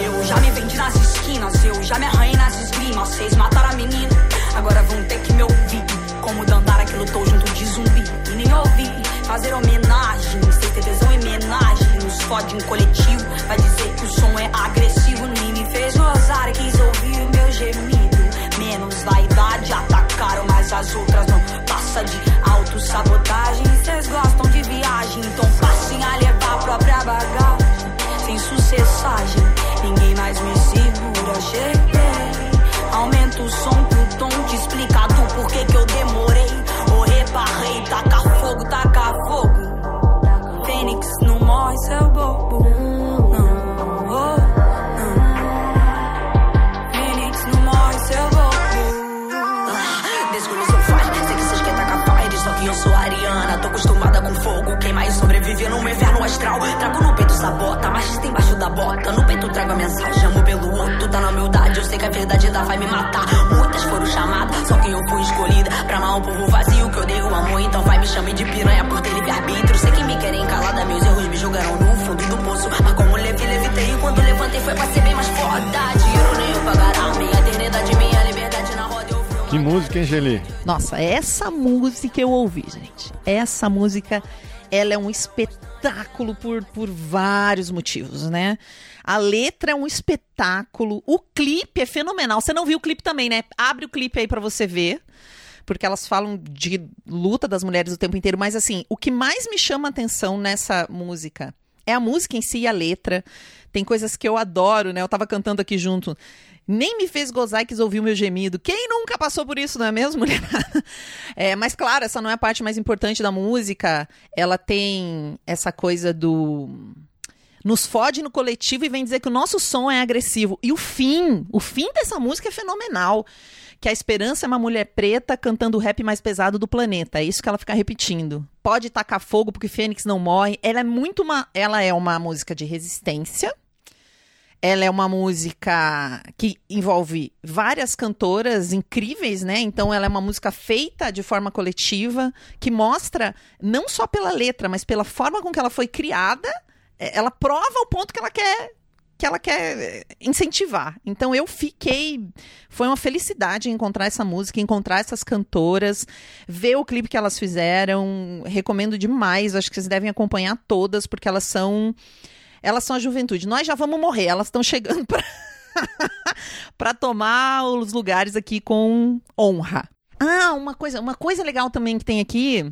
Eu já me vendi nas esquinas, eu já me arranhei nas esgrimas. Vocês mataram a menina, agora vão ter que me ouvir. Como Dandara que lutou junto de zumbi e nem ouvi. Fazer homenagem, sem ter tesão em homenagem. Nos fode em coletivo, vai dizer que o som é agressivo. Fez gozar, quis ouvir o meu gemido. Menos vaidade, atacaram, mas as outras não. Passa de autossabotagem. Vocês gostam de viagem, então passem a levar a própria bagagem. Sem sucessagem, ninguém mais me segura. Cheguei, aumenta o som que o tom te explica do porquê que eu demorei. Ou reparei, taca fogo, taca fogo. Fênix não morre, seu bobo. Fenomenal. Trago no peito sabota, machista embaixo da bota. No peito trago a mensagem, amo pelo outro, tá na humildade. Eu sei que a verdade da vai me matar. Muitas foram chamadas, só que eu fui escolhida. Pra amar um povo vazio que odeio o amor. Então vai me chame de piranha por ter livre-arbítrio. Sei que me querem calada, meus erros me jogaram no fundo do poço. Mas como levi, levitei. E quando levantei foi pra ser bem mais foda. Dinheiro nem eu pagará. Minha eternidade, minha liberdade na roda. Eu Que música, hein, Geli? Nossa, essa música eu ouvi, gente. Essa música, ela é um espetáculo por, por vários motivos, né? A letra é um espetáculo, o clipe é fenomenal. Você não viu o clipe também, né? Abre o clipe aí pra você ver. Porque elas falam de luta das mulheres o tempo inteiro, mas assim, o que mais me chama a atenção nessa música é a música em si e a letra. Tem coisas que eu adoro, né? Eu tava cantando aqui junto. Nem me fez gozar e quis ouvir o meu gemido. Quem nunca passou por isso, não é mesmo, mulher? É, mas claro, essa não é a parte mais importante da música. Ela tem essa coisa do nos fode no coletivo e vem dizer que o nosso som é agressivo. E o fim, o fim dessa música é fenomenal. Que a esperança é uma mulher preta cantando o rap mais pesado do planeta. É isso que ela fica repetindo. Pode tacar fogo porque Fênix não morre. Ela é muito uma, ela é uma música de resistência. Ela é uma música que envolve várias cantoras incríveis, né? Então ela é uma música feita de forma coletiva, que mostra não só pela letra, mas pela forma com que ela foi criada, é, ela prova o ponto que ela quer que ela quer é, incentivar. Então eu fiquei, foi uma felicidade encontrar essa música, encontrar essas cantoras, ver o clipe que elas fizeram, recomendo demais, acho que vocês devem acompanhar todas porque elas são elas são a juventude. Nós já vamos morrer, elas estão chegando para para tomar os lugares aqui com honra. Ah, uma coisa, uma coisa legal também que tem aqui,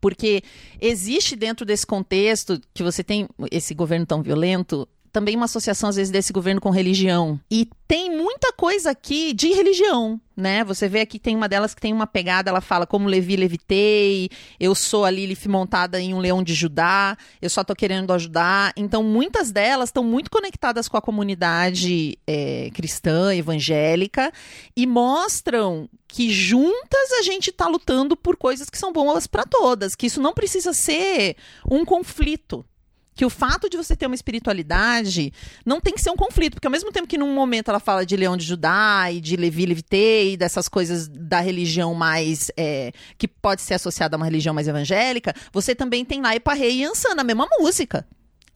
porque existe dentro desse contexto que você tem esse governo tão violento, também uma associação às vezes desse governo com religião. E tem muita coisa aqui de religião, né? Você vê aqui tem uma delas que tem uma pegada, ela fala como Levi levitei, eu sou a Lilith montada em um leão de Judá, eu só tô querendo ajudar. Então muitas delas estão muito conectadas com a comunidade é, cristã, evangélica e mostram que juntas a gente tá lutando por coisas que são boas para todas, que isso não precisa ser um conflito que o fato de você ter uma espiritualidade não tem que ser um conflito, porque ao mesmo tempo que num momento ela fala de Leão de Judá e de Levi Levitei, dessas coisas da religião mais é, que pode ser associada a uma religião mais evangélica, você também tem lá Eparrei e Ansan na mesma música.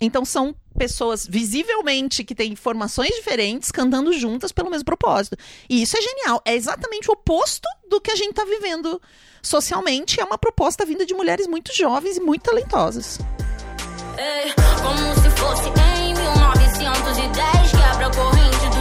Então são pessoas visivelmente que têm formações diferentes cantando juntas pelo mesmo propósito. E isso é genial. É exatamente o oposto do que a gente está vivendo socialmente. É uma proposta vinda de mulheres muito jovens e muito talentosas. Ei, como se fosse em 1910 Quebra a corrente dos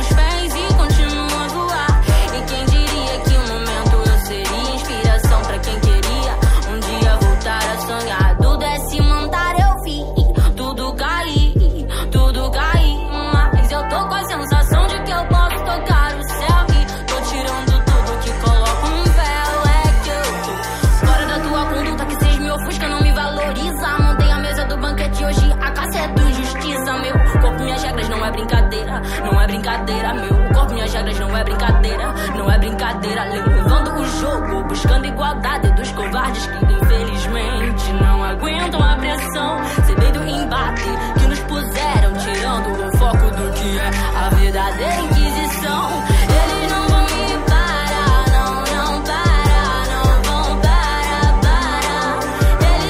Brincadeira, levando o jogo Buscando igualdade dos covardes Que infelizmente não aguentam a pressão. Cedei do embate que nos puseram Tirando o foco do que é a verdadeira inquisição. Eles não vão me parar, não, vão parar, não vão parar,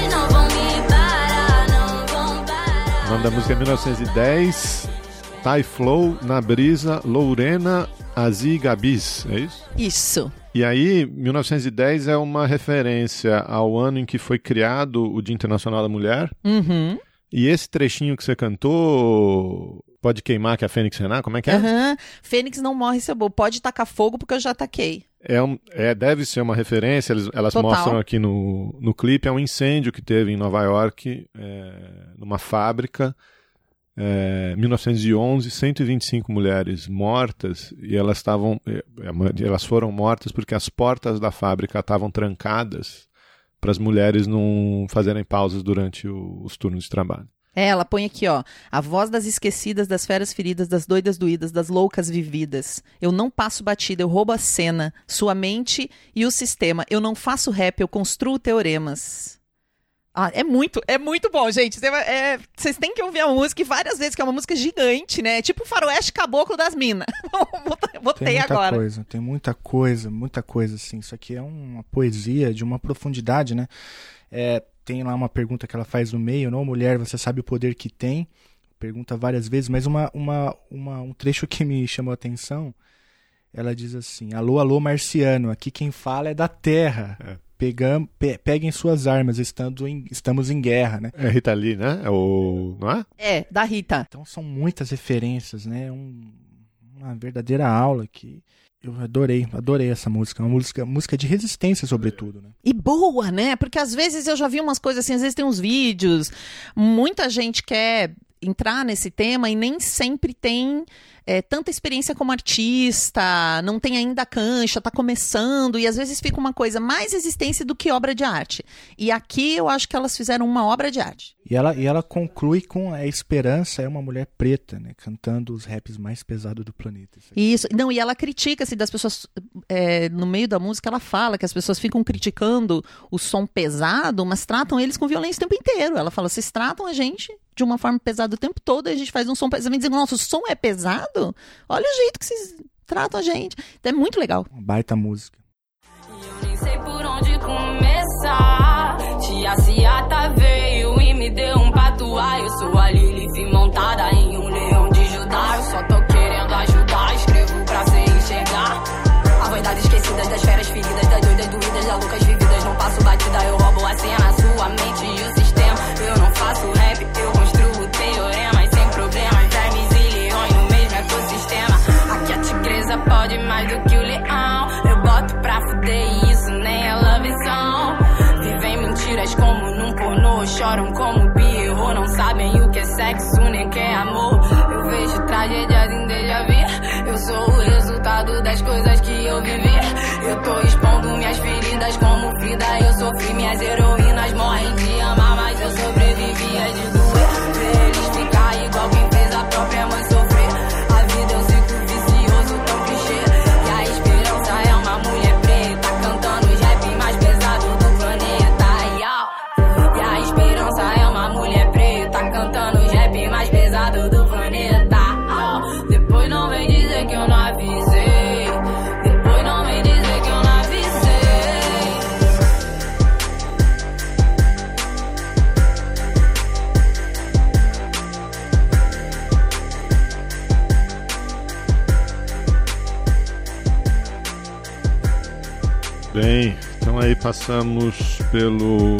não vão parar. O da música é 1910, Thai Flow, Na Brisa, Lourena, Azi Gabis, é isso? Isso. E aí, 1910 é uma referência ao ano em que foi criado o Dia Internacional da Mulher. Uhum. E esse trechinho que você cantou, Pode Queimar que a Fênix Renar, como é que é? Aham. Fênix não morre, seu bom. Pode tacar fogo porque eu já taquei. É, um- é, deve ser uma referência, eles- elas Total. mostram aqui no, no clipe, é um incêndio que teve em Nova York, é, numa fábrica, é, 1911, 125 mulheres mortas, e elas estavam, é, é, elas foram mortas porque as portas da fábrica estavam trancadas para as mulheres não fazerem pausas durante o- os turnos de trabalho. É, ela põe aqui, ó. A voz das esquecidas, das feras feridas, das doidas doídas, das loucas vividas. Eu não passo batida, eu roubo a cena, sua mente e o sistema. Eu não faço rap, eu construo teoremas. Ah, é muito, é muito bom, gente. É, Vocês têm que ouvir a música e várias vezes, que é uma música gigante, né? Tipo o faroeste caboclo das minas. Tem Botei muita agora. coisa, tem muita coisa, muita coisa, assim. Isso aqui é uma poesia de uma profundidade, né? É, tem lá uma pergunta que ela faz no meio, não, mulher, você sabe o poder que tem? Pergunta várias vezes, mas uma, uma, uma, um trecho que me chamou a atenção, ela diz assim, alô, alô, marciano, aqui quem fala é da terra. Pegam, pe- peguem suas armas, estando em- estamos em guerra, né? É Rita Lee, né? É o... Não é? É, da Rita. Então são muitas referências, né? Um- uma verdadeira aula que eu adorei, adorei essa música. Uma música, música de resistência, sobretudo, né? E boa, né? Porque às vezes eu já vi umas coisas assim, às vezes tem uns vídeos, muita gente quer entrar nesse tema e nem sempre tem é, tanta experiência como artista, não tem ainda cancha, tá começando, e às vezes fica uma coisa mais resistência do que obra de arte. E aqui eu acho que elas fizeram uma obra de arte. E ela, e ela conclui com a esperança é uma mulher preta, né? Cantando os raps mais pesados do planeta. Isso. Isso, não, e ela critica, assim, das pessoas, é, no meio da música, ela fala que as pessoas ficam criticando o som pesado, mas tratam eles com violência o tempo inteiro. Ela fala, vocês tratam a gente de uma forma pesada o tempo todo, e a gente faz um som pesado, vem dizendo, nossa, o som é pesado? Olha o jeito que vocês tratam a gente. Então é muito legal. Uma baita música. Nem sei por onde começar. Tia Ciata veio e me deu um patuá. Eu sou a Bem, então aí passamos pelo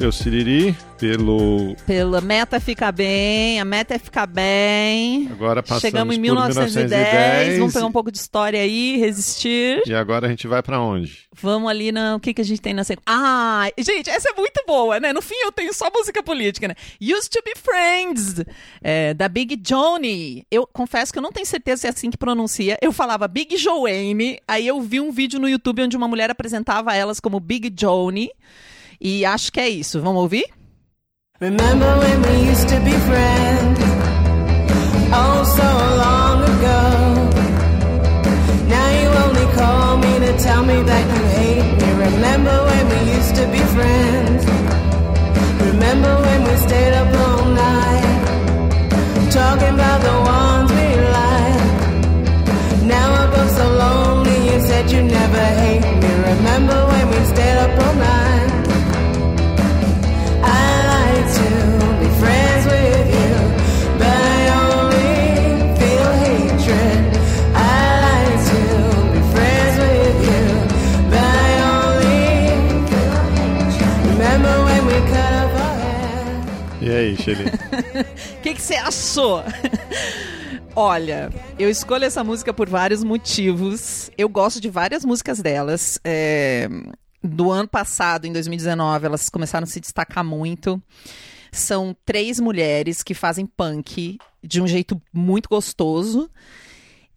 Seu Siriri, pelo... Pela meta fica bem, a meta é ficar bem. Agora passamos Chegamos em por 1910, 1910. vamos pegar um pouco de história aí, resistir. E agora a gente vai pra onde? Vamos ali na. O que, que a gente tem na sequência? Ah, gente, essa é muito boa, né? No fim eu tenho só música política, né? Used to be Friends, é, da Big Johnny. Eu confesso que eu não tenho certeza se é assim que pronuncia. Eu falava Big Joanne, aí eu vi um vídeo no YouTube onde uma mulher apresentava elas como Big Johnny. E acho que é isso. Vamos ouvir? Remember when we used to be friends? Oh, so long ago. Now you only call me to tell me that you hate me. Remember when we used to be friends? Remember when we stayed up all night? Talking about the ones que você achou? Olha, eu escolho essa música por vários motivos. Eu gosto de várias músicas delas. É, Do ano passado, em 2019, elas começaram a se destacar muito. São três mulheres que fazem punk de um jeito muito gostoso.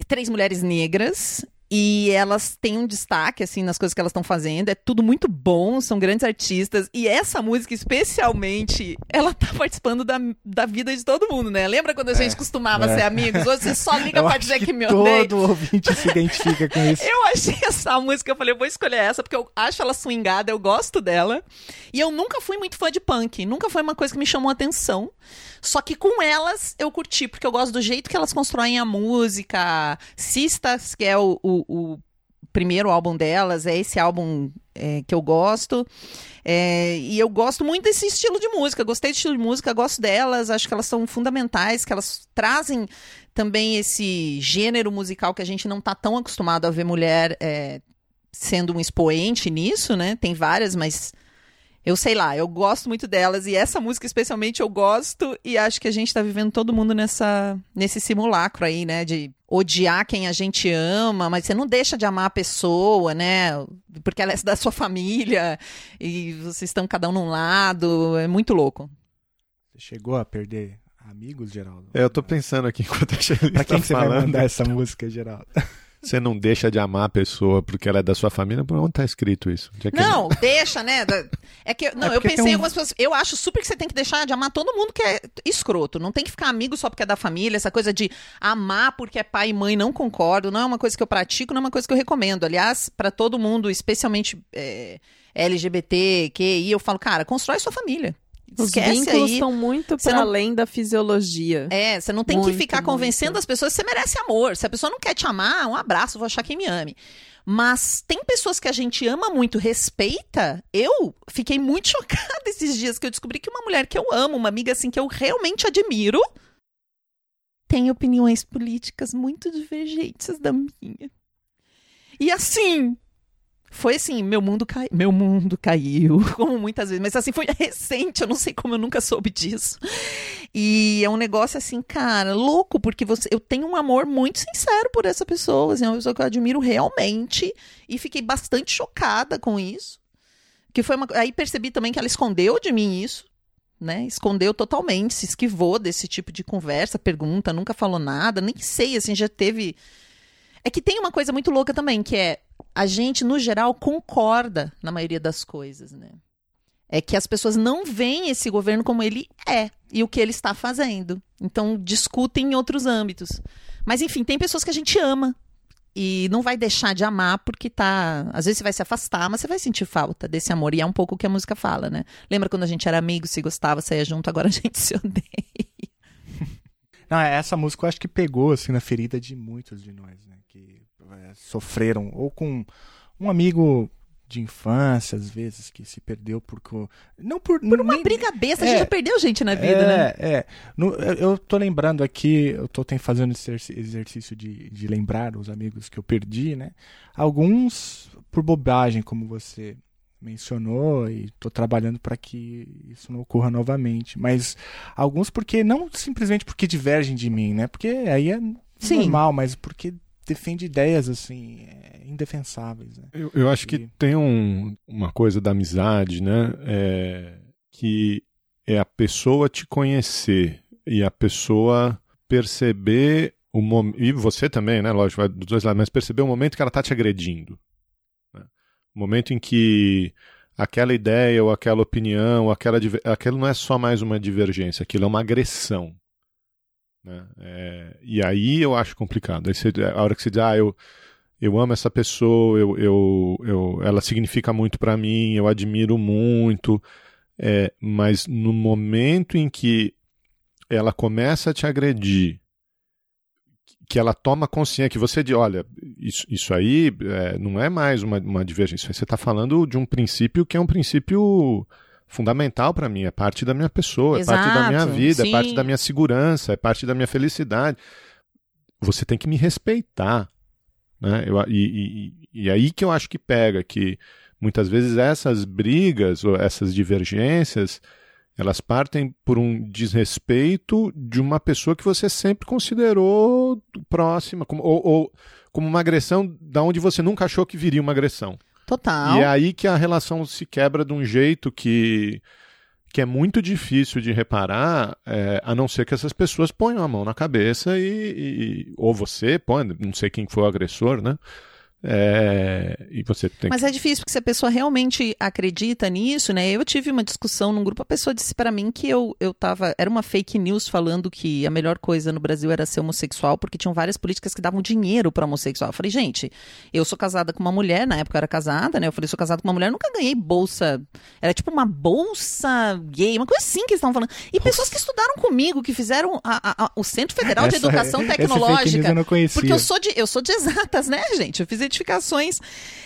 Três mulheres negras. E elas têm um destaque, assim, nas coisas que elas estão fazendo. É tudo muito bom, são grandes artistas. E essa música, especialmente, ela tá participando da, da vida de todo mundo, né? Lembra quando a gente costumava é. ser amigos? Hoje você só liga Eu pra acho dizer que, que me odeia. todo ouvinte se identifica com isso. Eu achei essa música, eu falei, eu vou escolher essa, porque eu acho ela swingada, eu gosto dela. E eu nunca fui muito fã de punk, nunca foi uma coisa que me chamou atenção. Só que com elas eu curti, porque eu gosto do jeito que elas constroem a música. Sistas, que é o, o, o primeiro álbum delas, é esse álbum é, que eu gosto. É, e eu gosto muito desse estilo de música. Gostei do estilo de música, gosto delas, acho que elas são fundamentais, que elas trazem também esse gênero musical que a gente não tá tão acostumado a ver mulher é, sendo um expoente nisso, né? Tem várias, mas eu sei lá, eu gosto muito delas e essa música especialmente eu gosto e acho que a gente tá vivendo todo mundo nessa nesse simulacro aí, né, de odiar quem a gente ama, mas você não deixa de amar a pessoa, né? Porque ela é da sua família e vocês estão cada um num lado, é muito louco. Você chegou a perder amigos, Geraldo? É, Eu tô pensando aqui enquanto a Pra quem tá que você vai mandar essa música, Geraldo? Você não deixa de amar a pessoa porque ela é da sua família? Por onde tá escrito isso? É que- Não, deixa, né? É que não, É eu porque pensei tem em um- algumas pessoas. Eu acho super que você tem que deixar de amar todo mundo que é escroto. Não tem que ficar amigo só porque é da família. Essa coisa de amar porque é pai e mãe, não concordo. Não é uma coisa que eu pratico, não é uma coisa que eu recomendo. Aliás, pra todo mundo, especialmente é, LGBT, QI, eu falo, cara, constrói sua família. Os Esquece vínculos aí. estão muito para não- além da fisiologia. É, você não tem que Muito, ficar muito. convencendo as pessoas que você merece amor. Se a pessoa não quer te amar, um abraço, vou achar quem me ame. Mas tem pessoas que a gente ama muito, respeita. Eu fiquei muito chocada esses dias que eu descobri que uma mulher que eu amo, uma amiga assim que eu realmente admiro, tem opiniões políticas muito divergentes da minha. E assim, foi assim, meu mundo caiu, meu mundo caiu, como muitas vezes, mas assim foi recente, eu não sei como eu nunca soube disso. E é um negócio assim, cara, louco, porque você, eu tenho um amor muito sincero por essa pessoa, assim, é uma pessoa que eu admiro realmente e fiquei bastante chocada com isso. Que foi uma, aí percebi também que ela escondeu de mim isso, né? Escondeu totalmente, se esquivou desse tipo de conversa, pergunta, nunca falou nada, nem sei, assim, já teve é que tem uma coisa muito louca também, que é a gente, no geral, concorda na maioria das coisas, né? É que as pessoas não veem esse governo como ele é e o que ele está fazendo. Então, discutem em outros âmbitos. Mas, enfim, tem pessoas que a gente ama e não vai deixar de amar porque tá. Às vezes você vai se afastar, mas você vai sentir falta desse amor. E é um pouco o que a música fala, né? Lembra quando a gente era amigo, se gostava, saía junto, agora a gente se odeia. Não, essa música eu acho que pegou assim na ferida de muitos de nós, né? É, sofreram ou com um amigo de infância, às vezes, que se perdeu por. co- Não por. Por uma nem- briga besta, a É. gente já perdeu gente na vida, né? é, É, No- eu, tô lembrando aqui, eu tô tem- fazendo esse exerc- exercício de, de lembrar os amigos que eu perdi, né? Alguns por bobagem, como você mencionou, e tô trabalhando para que isso não ocorra novamente. Mas alguns porque, não simplesmente porque divergem de mim, né? Porque aí é Sim. normal, mas porque defende ideias, assim, é, indefensáveis, né? Eu, eu acho que E- tem um- uma coisa da amizade, né? É, que é a pessoa te conhecer e a pessoa perceber o momento. E você também, né? Lógico, vai dos dois lados, mas perceber o momento que ela está te agredindo. né? O momento em que aquela ideia ou aquela opinião, ou aquela, aquilo não é só mais uma divergência, aquilo é uma agressão. Né? É, e aí eu acho complicado. Aí você- a hora que você diz, ah, eu, eu amo essa pessoa, eu, eu, eu, ela significa muito para mim, eu admiro muito, é, mas no momento em que ela começa a te agredir, que ela toma consciência, que você diz, olha, isso, isso aí é, não é mais uma, uma divergência, você está falando de um princípio que é um princípio fundamental para mim, é parte da minha pessoa, é parte da minha Exato, vida, é parte sim. da minha segurança, é parte da minha felicidade. Você tem que me respeitar. Né? Eu, e, e, e aí que eu acho que pega, que muitas vezes essas brigas ou essas divergências elas partem por um desrespeito de uma pessoa que você sempre considerou próxima, como, ou, ou como uma agressão da onde você nunca achou que viria uma agressão. Total. E é aí que a relação se quebra de um jeito que, que é muito difícil de reparar, é, a não ser que essas pessoas ponham a mão na cabeça e, e- ou você põe, não sei quem foi o agressor, né? É, e você tem Mas que... é difícil, porque se a pessoa realmente acredita nisso, né? Eu tive uma discussão num grupo, a pessoa disse pra mim que eu, eu tava. Era uma fake news falando que a melhor coisa no Brasil era ser homossexual, porque tinham várias políticas que davam dinheiro pra homossexual. Eu falei, gente, eu sou casada com uma mulher, na época eu era casada, né? Eu falei, sou casada com uma mulher, nunca ganhei bolsa. Era tipo uma bolsa gay, uma coisa assim que eles estavam falando. E pessoas que estudaram comigo, que fizeram a- a- a- o Centro Federal de Essa- Educação Tecnológica. eu não conhecia. Porque eu sou de, eu sou de exatas, né, gente? Eu fiz edificações.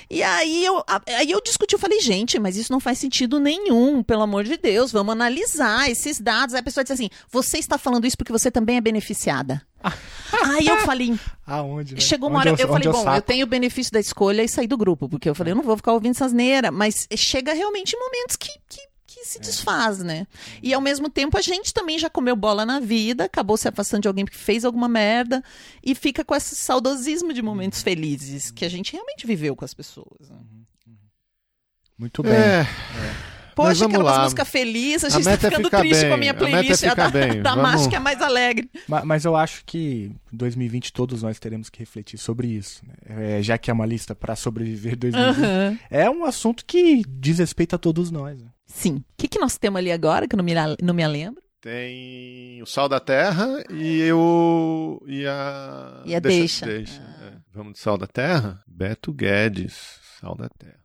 E aí eu, aí eu discuti, eu falei, gente, mas isso não faz sentido nenhum, pelo amor de Deus, vamos analisar esses dados. Aí a pessoa disse assim: você está falando isso porque você também é beneficiada. aí eu falei, Aonde? né? chegou uma Onde hora, o- eu falei, bom, eu saco? tenho o benefício da escolha e saí do grupo, porque eu falei, eu não vou ficar ouvindo essas neiras, mas chega realmente em momentos que, que, que se desfaz, né? E ao mesmo tempo a gente também já comeu bola na vida, acabou se afastando de alguém porque fez alguma merda e fica com esse saudosismo de momentos felizes que a gente realmente viveu com as pessoas. né? Muito bem. É, Poxa, Mas vamos aquelas lá. músicas felizes, a A gente tá meta é ficando triste bem, com a minha a meta é playlist, a, ficar da, bem, da vamos- que é mais alegre. Ma- Mas eu acho que em 2020 todos nós teremos que refletir sobre isso. né? É, já que é uma lista para sobreviver 2020. Aham. É um assunto que diz respeito a todos nós. né? Sim. O que, que nós temos ali agora, que eu não me, não me lembro? tem o Sal da Terra e o. E a. E a Deixa. é. Vamos de Sal da Terra? Beto Guedes, Sal da Terra.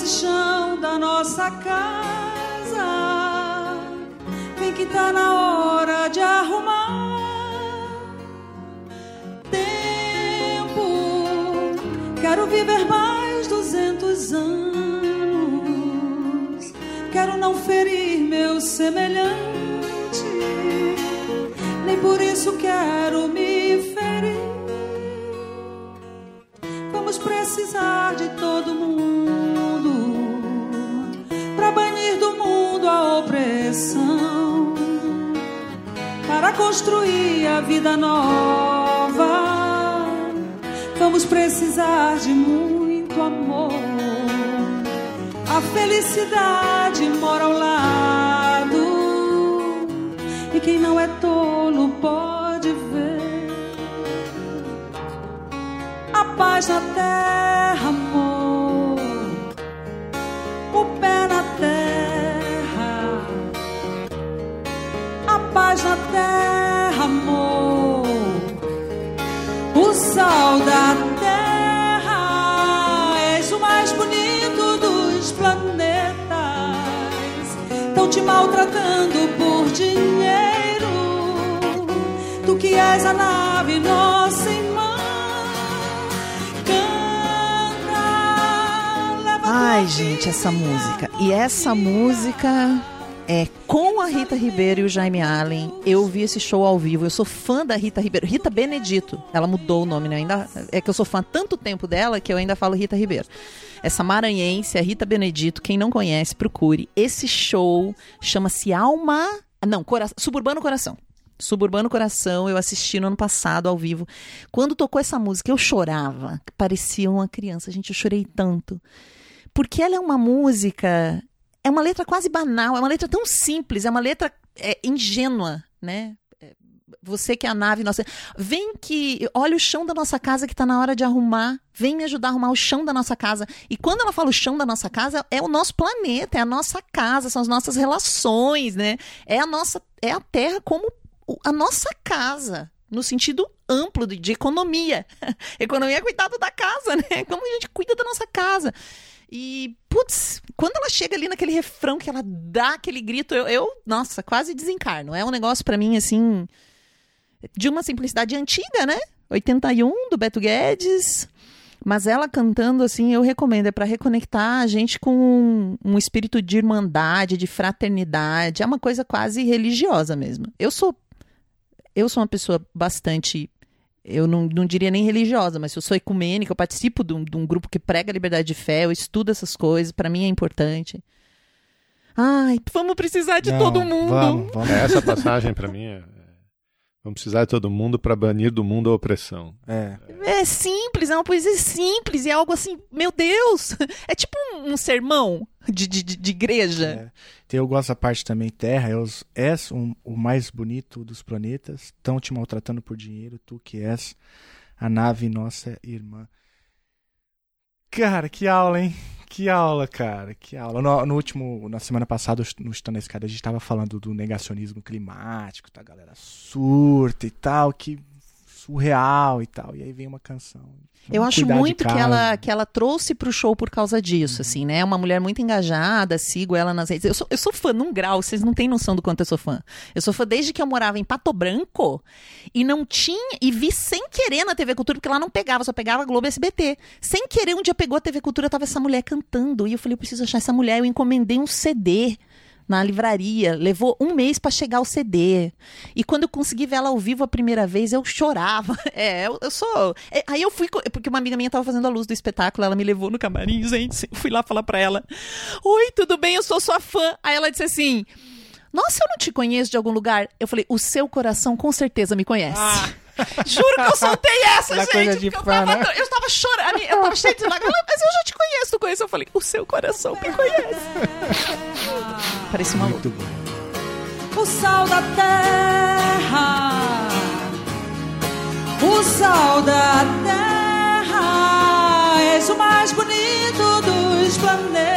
Desse chão da nossa casa. Vem que tá na hora de arrumar. Tempo, quero viver mais duzentos anos. Quero não ferir meu semelhante nem por isso quero me ferir. Vamos precisar de todo mundo para construir a vida nova. Vamos precisar de muito amor. A felicidade mora ao lado. E quem não é tolo pode ver a paz na terra, amor. Paz na terra, amor. O sal da terra, és o mais bonito dos planetas. Estão te maltratando por dinheiro. Tu que és a nave, nossa irmã. Canta, Ai, gente, essa música. E essa música é com a Rita Ribeiro e o Jaime Allen. Eu vi esse show ao vivo. Eu sou fã da Rita Ribeiro. Rita Benedito. Ela mudou o nome, né? Ainda, é que eu sou fã tanto tempo dela que eu ainda falo Rita Ribeiro. Essa maranhense, a Rita Benedito, quem não conhece, procure. Esse show chama-se Alma. Não, Cora... Suburbano Coração. Suburbano Coração, eu assisti no ano passado ao vivo. Quando tocou essa música, eu chorava. Parecia uma criança, gente, eu chorei tanto. Porque ela é uma música, é uma letra quase banal, é uma letra tão simples, é uma letra é, ingênua, né? É, Você que é a nave nossa. Vem que. Olha o chão da nossa casa que tá na hora de arrumar. Vem me ajudar a arrumar o chão da nossa casa. E quando ela fala o chão da nossa casa, é o nosso planeta, é a nossa casa, são as nossas relações, né? É a nossa. É a terra como a nossa casa. No sentido amplo de, de economia. economia é cuidado da casa, né? Como a gente cuida da nossa casa. E, putz, quando ela chega ali naquele refrão que ela dá aquele grito, eu, eu nossa, quase desencarno. É um negócio pra mim, assim, de uma simplicidade antiga, né? 81, do Beto Guedes. Mas ela cantando, assim, eu recomendo. É pra reconectar a gente com um, um espírito de irmandade, de fraternidade. É uma coisa quase religiosa mesmo. Eu sou, eu sou uma pessoa bastante eu não, não diria nem religiosa, mas se eu sou ecumênica, eu participo de um, de um grupo que prega a liberdade de fé, eu estudo essas coisas, pra mim é importante. Ai, vamos precisar de Não, todo mundo. Vamos, vamos. Essa passagem pra mim é. Vamos precisar de todo mundo pra banir do mundo a opressão. É. É simples, é uma poesia simples, é algo assim, meu Deus! É tipo um, um sermão de, de, de- igreja. É. Eu gosto da parte também, Terra, és, és um- o mais bonito dos planetas, estão te maltratando por dinheiro, tu que és a nave nossa irmã. Cara, que aula, hein? Que aula, cara, que aula. No, no último, na semana passada, no Estando na Escada, a gente tava falando do negacionismo climático, tá? A galera surta e tal, que surreal e tal. E aí vem uma canção. Eu acho muito que ela, que ela trouxe pro show por causa disso, assim, né? É uma mulher muito engajada, sigo ela nas redes. Eu sou, eu sou fã num grau, vocês não têm noção do quanto eu sou fã. Eu sou fã desde que eu morava em Pato Branco e não tinha. E vi sem querer na TV Cultura, porque lá não pegava, só pegava Globo e SBT. Sem querer, um dia pegou a TV Cultura, tava essa mulher cantando. E eu falei, eu preciso achar essa mulher. Eu encomendei um CD na livraria. Levou um mês pra chegar o CD. E quando eu consegui ver ela ao vivo a primeira vez, eu chorava. É, eu, eu sou. é, aí eu fui. Porque uma amiga minha tava fazendo a luz do espetáculo, ela me levou no camarim, gente. eu Fui lá falar pra ela: Oi, tudo bem? Eu sou sua fã. Aí ela disse assim. Nossa, eu não te conheço de algum lugar. Eu falei, o seu coração com certeza me conhece. Juro que eu soltei essa, Aquela gente. porque eu, fã, tava, né? eu tava chorando, eu tava cheia de lágrimas. Mas eu já te conheço, tu conhece? Eu falei, o seu coração me conhece. Parece uma Muito bom. o sal da terra, o sal da terra, és o mais bonito dos planetas.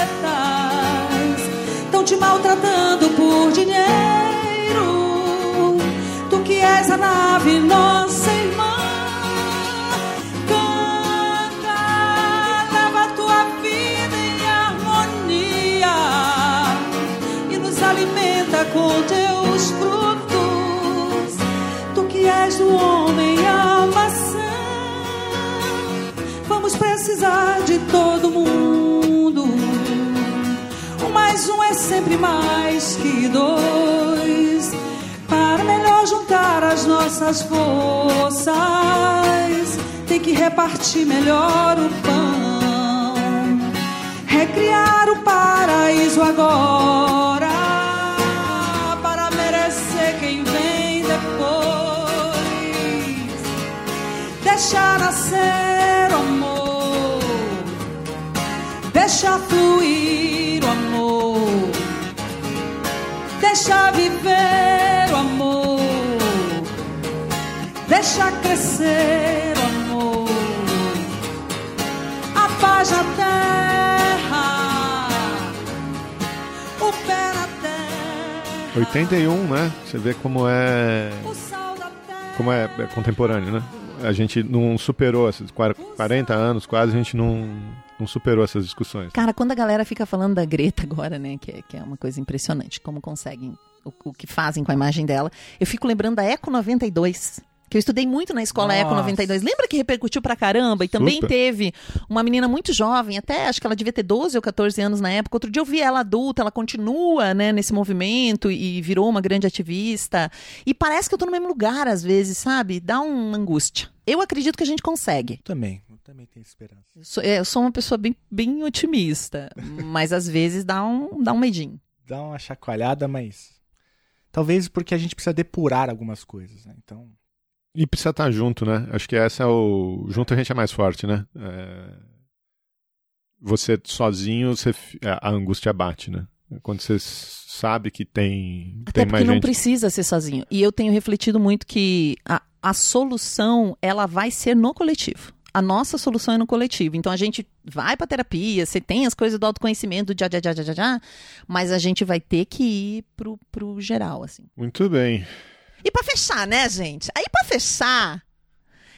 Estão te maltratando por dinheiro, tu que és a nave, nossa Tu que és o homem a maçã, vamos precisar de todo mundo. Um mais um é sempre mais que dois. Para melhor juntar as nossas forças, tem que repartir melhor o pão recriar o paraíso agora deixar nascer o amor deixar fluir o amor deixar viver o amor deixar crescer o amor a paz na terra, o pé na terra, 81, né? Você vê como é. Como é, é contemporâneo, né? A gente não superou esses 40 anos, quase, a gente não, não superou essas discussões. Cara, quando a galera fica falando da Greta agora, né, que é, que é uma coisa impressionante, como conseguem, o, o que fazem com a imagem dela, eu fico lembrando da Eco 92. Que eu estudei muito na escola Eco Nossa. 92. Lembra que repercutiu pra caramba? E também Super. teve uma menina muito jovem, até acho que ela devia ter 12 ou 14 anos na época. Outro dia eu vi ela adulta, ela continua, né, nesse movimento e virou uma grande ativista. E parece que eu tô no mesmo lugar às vezes, sabe? Dá uma angústia. Eu acredito que a gente consegue. Também, eu também tenho esperança. Eu sou, é, eu sou uma pessoa bem, bem otimista, mas às vezes dá um, dá um medinho. Dá uma chacoalhada, mas. Talvez porque a gente precisa depurar algumas coisas, né? Então. E precisa estar junto, né? Acho que essa é o. Junto a gente é mais forte, né? É... Você sozinho, você... a angústia bate, né? Quando você sabe que tem, Até tem porque mais não gente. precisa ser sozinho. E eu tenho refletido muito que a, a solução, ela vai ser no coletivo. A nossa solução é no coletivo. Então a gente vai pra terapia, você tem as coisas do autoconhecimento, do já, já, já, já, já, mas a gente vai ter que ir pro, pro geral, assim. Muito bem. E pra fechar, né, gente? Aí pra fechar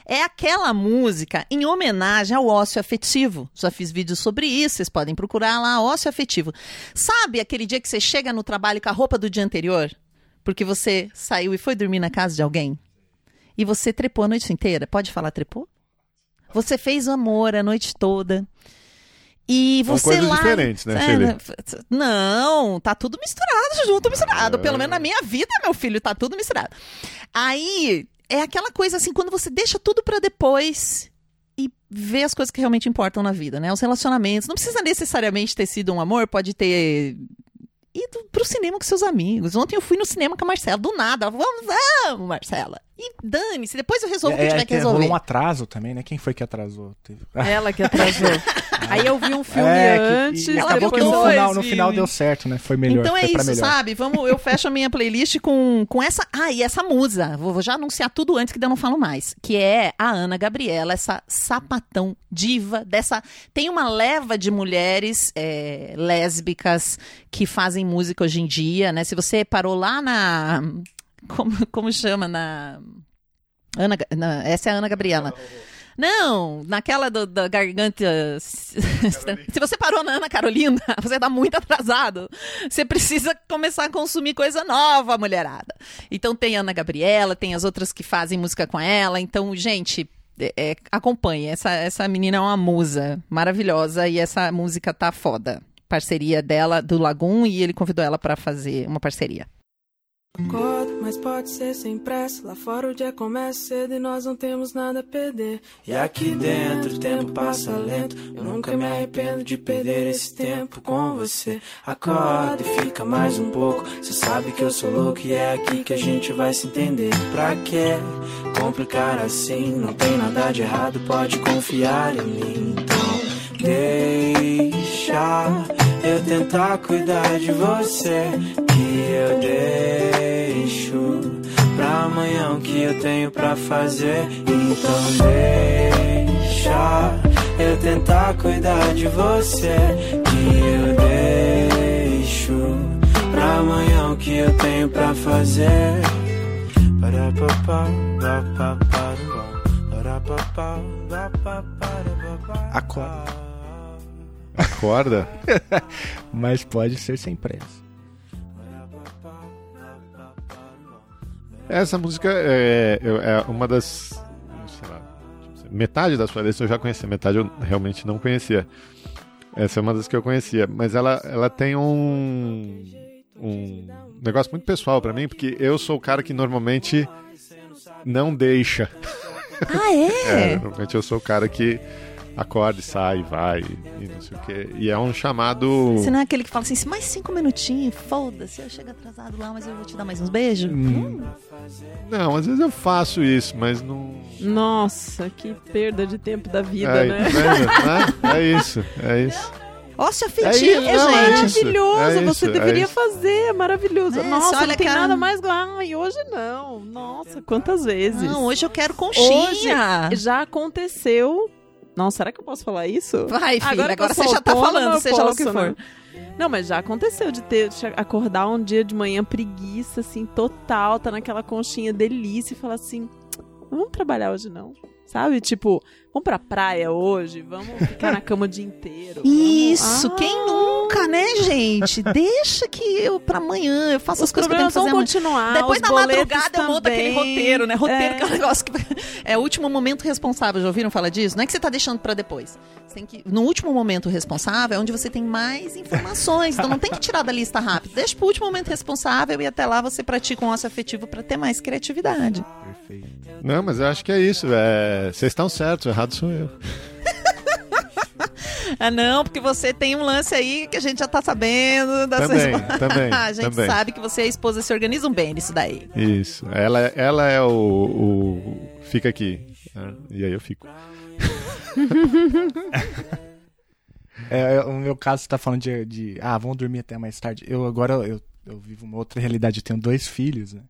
é aquela música em homenagem ao ócio afetivo. Já fiz vídeos sobre isso, vocês podem procurar lá, ócio afetivo. Sabe aquele dia que você chega no trabalho com a roupa do dia anterior? Porque você saiu e foi dormir na casa de alguém? E você trepou a noite inteira? Pode falar trepou? Você fez o amor a noite toda. E São você coisas lá... diferentes, né, É, Shirley? né? Não, tá tudo misturado junto, misturado. É. Pelo menos na minha vida, meu filho, tá tudo misturado. Aí, é aquela coisa assim, quando você deixa tudo pra depois e vê as coisas que realmente importam na vida, né? Os relacionamentos. Não precisa necessariamente ter sido um amor, pode ter ido pro cinema com seus amigos. Ontem eu fui no cinema com a Marcela, do nada. Ela, Vamos, vamos, Marcela. E dane-se, depois eu resolvo o que É, tiver é que resolver. rolou um atraso também, né? Quem foi que atrasou? Teve- Ela que atrasou. Aí eu vi um filme É, que- antes, e acabou que no eu- final, no final deu certo, né? Foi melhor. Então é isso, melhor. sabe? Vamos, eu fecho a minha playlist com, com essa. Ah, e essa musa. Vou, vou já anunciar tudo antes que daí eu não falo mais. Que é a Ana Gabriela, essa sapatão diva dessa. Tem uma leva de mulheres é, lésbicas que fazem música hoje em dia, né? Se você parou lá na. Como, como chama? Na. Ana, na- essa é a Ana Gabriela. Não, naquela do- da garganta. Se você parou na Ana Carolina, você tá muito atrasado. Você precisa começar a consumir coisa nova, mulherada. Então tem a Ana Gabriela, tem as outras que fazem música com ela. Então, gente, é, é, acompanhe. Essa, essa menina é uma musa maravilhosa e essa música tá foda. Parceria dela, do Lagum, e ele convidou ela pra fazer uma parceria. Acordo, mas pode ser sem pressa. Lá fora o dia começa cedo e nós não temos nada a perder. E aqui dentro o tempo passa lento. Eu nunca me arrependo de perder esse tempo com você. Acorda e fica mais um pouco. Cê sabe que eu sou louco e é aqui que a gente vai se entender. Pra que complicar assim? Não tem nada de errado, pode confiar em mim. Então deixa eu tentar cuidar de você. Que eu deixo amanhã o que eu tenho pra fazer. Então deixa eu tentar cuidar de você. Que eu deixo pra amanhã o que eu tenho pra fazer. Parapapá, papapá, parapapá, papapá, papapá. Acorda. Acorda? Mas pode ser sem pressa. Essa música é, eu- é uma das. sei lá, metade das playlists eu já conhecia, metade eu realmente não conhecia. Essa é uma das que eu conhecia. Mas ela, ela tem um. um negócio muito pessoal pra mim, porque eu sou o cara que normalmente não deixa. Ah, é? É, normalmente eu sou o cara que acorda e sai, vai e não sei o quê. E é um chamado. Você não é aquele que fala assim, mais cinco minutinhos, foda-se, eu chego atrasado lá, mas eu vou te dar mais uns beijos? Hum. Não, às vezes eu faço isso, mas não. Nossa, que perda de tempo da vida, é, né? né? É isso, é isso. Ócio É afetivo, isso, não, é gente. isso. Maravilhoso, é você isso, deveria é isso. fazer, é maravilhoso. É, Nossa, olha não tem que a- nada mais. Ai, hoje não. Nossa, quantas vezes. Não, hoje eu quero conchinha. Hoje já aconteceu. Nossa, será que eu posso falar isso? Vai, filha, agora sou você já tá falando, seja lá o que posso, for. né? Não, mas já aconteceu de ter de acordar um dia de manhã preguiça, assim, total, tá naquela conchinha delícia e falar assim: não vamos trabalhar hoje não. Sabe? Tipo, vamos pra praia hoje, vamos ficar na cama o dia inteiro. Isso, Ah, quem nunca, né, gente? Deixa que eu pra amanhã eu faço Os as coisas que eu tenho que fazer vão continuar. Depois boletos madrugada eu monto aquele também. roteiro, né? Roteiro É. que é um negócio que é o último momento responsável. Já ouviram falar disso? Não é que você tá deixando pra depois. Você tem que no último momento responsável é onde você tem mais informações. Então não tem que tirar da lista rápido. Deixa pro último momento responsável e até lá você pratica um ócio afetivo pra ter mais criatividade. Perfeito. Não, mas eu acho que é isso. é, Vocês estão certos, o errado sou eu. Ah, não, porque você tem um lance aí que a gente já tá sabendo da Também, sua esposa. também, a gente também. sabe que você e a esposa se organizam bem nisso daí. Isso. Ela, ela é o, o- Fica aqui. né? E aí eu fico. É, o meu caso, você tá falando de, de, Ah, vamos dormir até mais tarde. Eu agora eu, eu vivo uma outra realidade. Eu tenho dois filhos, né?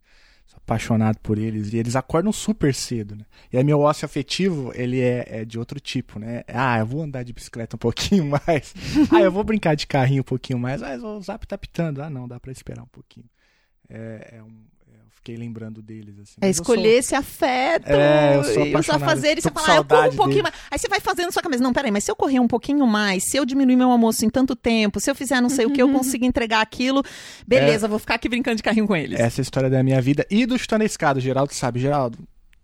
Apaixonado por eles. E eles acordam super cedo, né? E aí meu ócio afetivo, ele é, é de outro tipo, né? Ah, eu vou andar de bicicleta um pouquinho mais. ah, eu vou brincar de carrinho um pouquinho mais. Ah, o zap tá pitando. Ah, não, dá pra esperar um pouquinho. É, é um, fiquei lembrando deles, assim. É eu sou- escolher esse afeto É, eu sou e os apaixonado. afazeres. Tô Você fala, ah, eu corro um pouquinho dele. mais. Aí você vai fazendo sua cabeça. Não, peraí, mas se eu correr um pouquinho mais, se eu diminuir meu almoço em tanto tempo, se eu fizer não sei o que, eu consigo entregar aquilo, beleza, vou ficar aqui brincando de carrinho com eles. Essa é a história da minha vida. E do Chutando a Escada, o Geraldo sabe. Geraldo,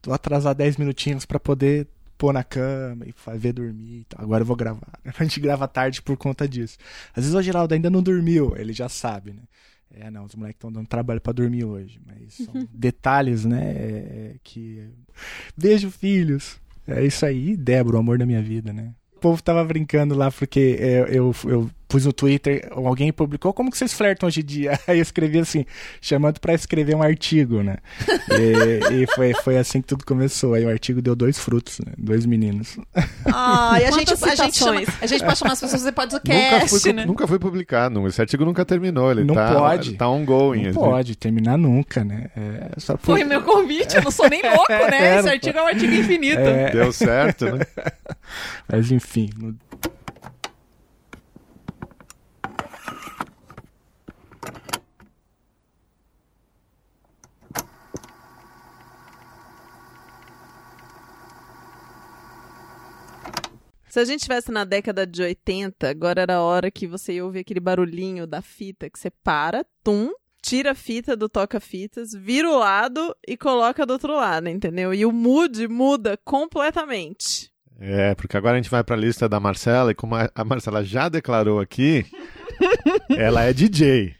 vou atrasar 10 minutinhos pra poder pôr na cama e ver dormir e tal. Agora eu vou gravar. A gente grava tarde por conta disso. Às vezes o Geraldo ainda não dormiu, ele já sabe, né? É, não, os moleques estão dando trabalho pra dormir hoje, mas são detalhes, né? é, que. Beijo, filhos! É isso aí, Débora, o amor da minha vida, né? O povo tava brincando lá porque é, eu, eu pus no Twitter, alguém publicou como que vocês flertam hoje em dia? Aí eu escrevi assim, chamando pra escrever um artigo, né? E, e foi, foi assim que tudo começou. Aí o artigo deu dois frutos, né? Dois meninos. Ah, e a gente, a, gente chama, a gente pode chamar as pessoas de Nunca podcast, foi, né? nunca foi publicado, esse artigo nunca terminou, ele Não tá, pode. tá ongoing. Não assim. pode terminar nunca, né? É, só por- Foi meu convite, eu não sou nem louco, né? É, Esse artigo é um artigo infinito. É. Deu certo, né? Mas enfim. Se a gente estivesse na década de 80, agora era a hora que você ia ouvir aquele barulhinho da fita que você para, tum, tira a fita do toca-fitas, vira o lado e coloca do outro lado, entendeu? E o mood muda completamente. É, porque agora a gente vai pra lista da Marcela e como a a Marcela já declarou aqui, ela é DJ.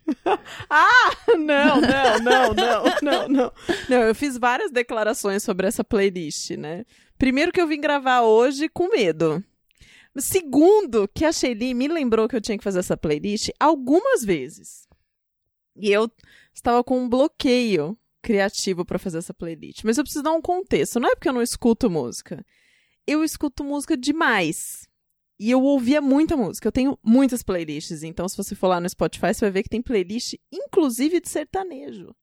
Ah, não, não, não, não, não, não. Não, eu fiz várias declarações sobre essa playlist, né? Primeiro que eu vim gravar hoje com medo. Segundo, que a Shelly me lembrou que eu tinha que fazer essa playlist algumas vezes. E eu estava com um bloqueio criativo para fazer essa playlist. Mas eu preciso dar um contexto. Não é porque eu não escuto música. Eu escuto música demais. E eu ouvia muita música. Eu tenho muitas playlists. Então, se você for lá no Spotify, você vai ver que tem playlist, inclusive de sertanejo.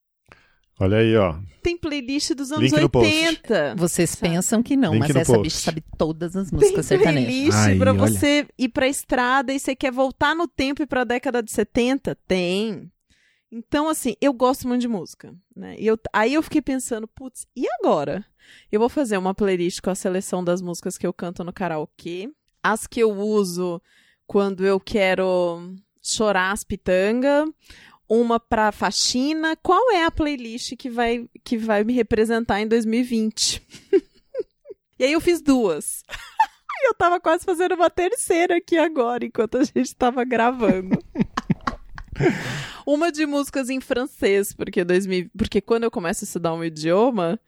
Olha aí, ó. Tem playlist dos anos Link no post. 80. Vocês pensam que não, Link mas essa post. bicha sabe todas as Tem músicas sertanejas. playlist Aí, pra olha. você ir pra estrada e você quer voltar no tempo e pra década de 70? Tem. Então, assim, eu gosto muito de música, né? E eu, aí eu fiquei pensando, putz, e agora? Eu vou fazer uma playlist com a seleção das músicas que eu canto no karaokê, as que eu uso quando eu quero chorar as pitangas, uma pra faxina. Qual é a playlist que vai, que vai me representar em 2020? e aí eu fiz duas. Eu tava quase fazendo uma terceira aqui agora, enquanto a gente tava gravando. Uma de músicas em francês, porque, 2000, porque quando eu começo a estudar um idioma,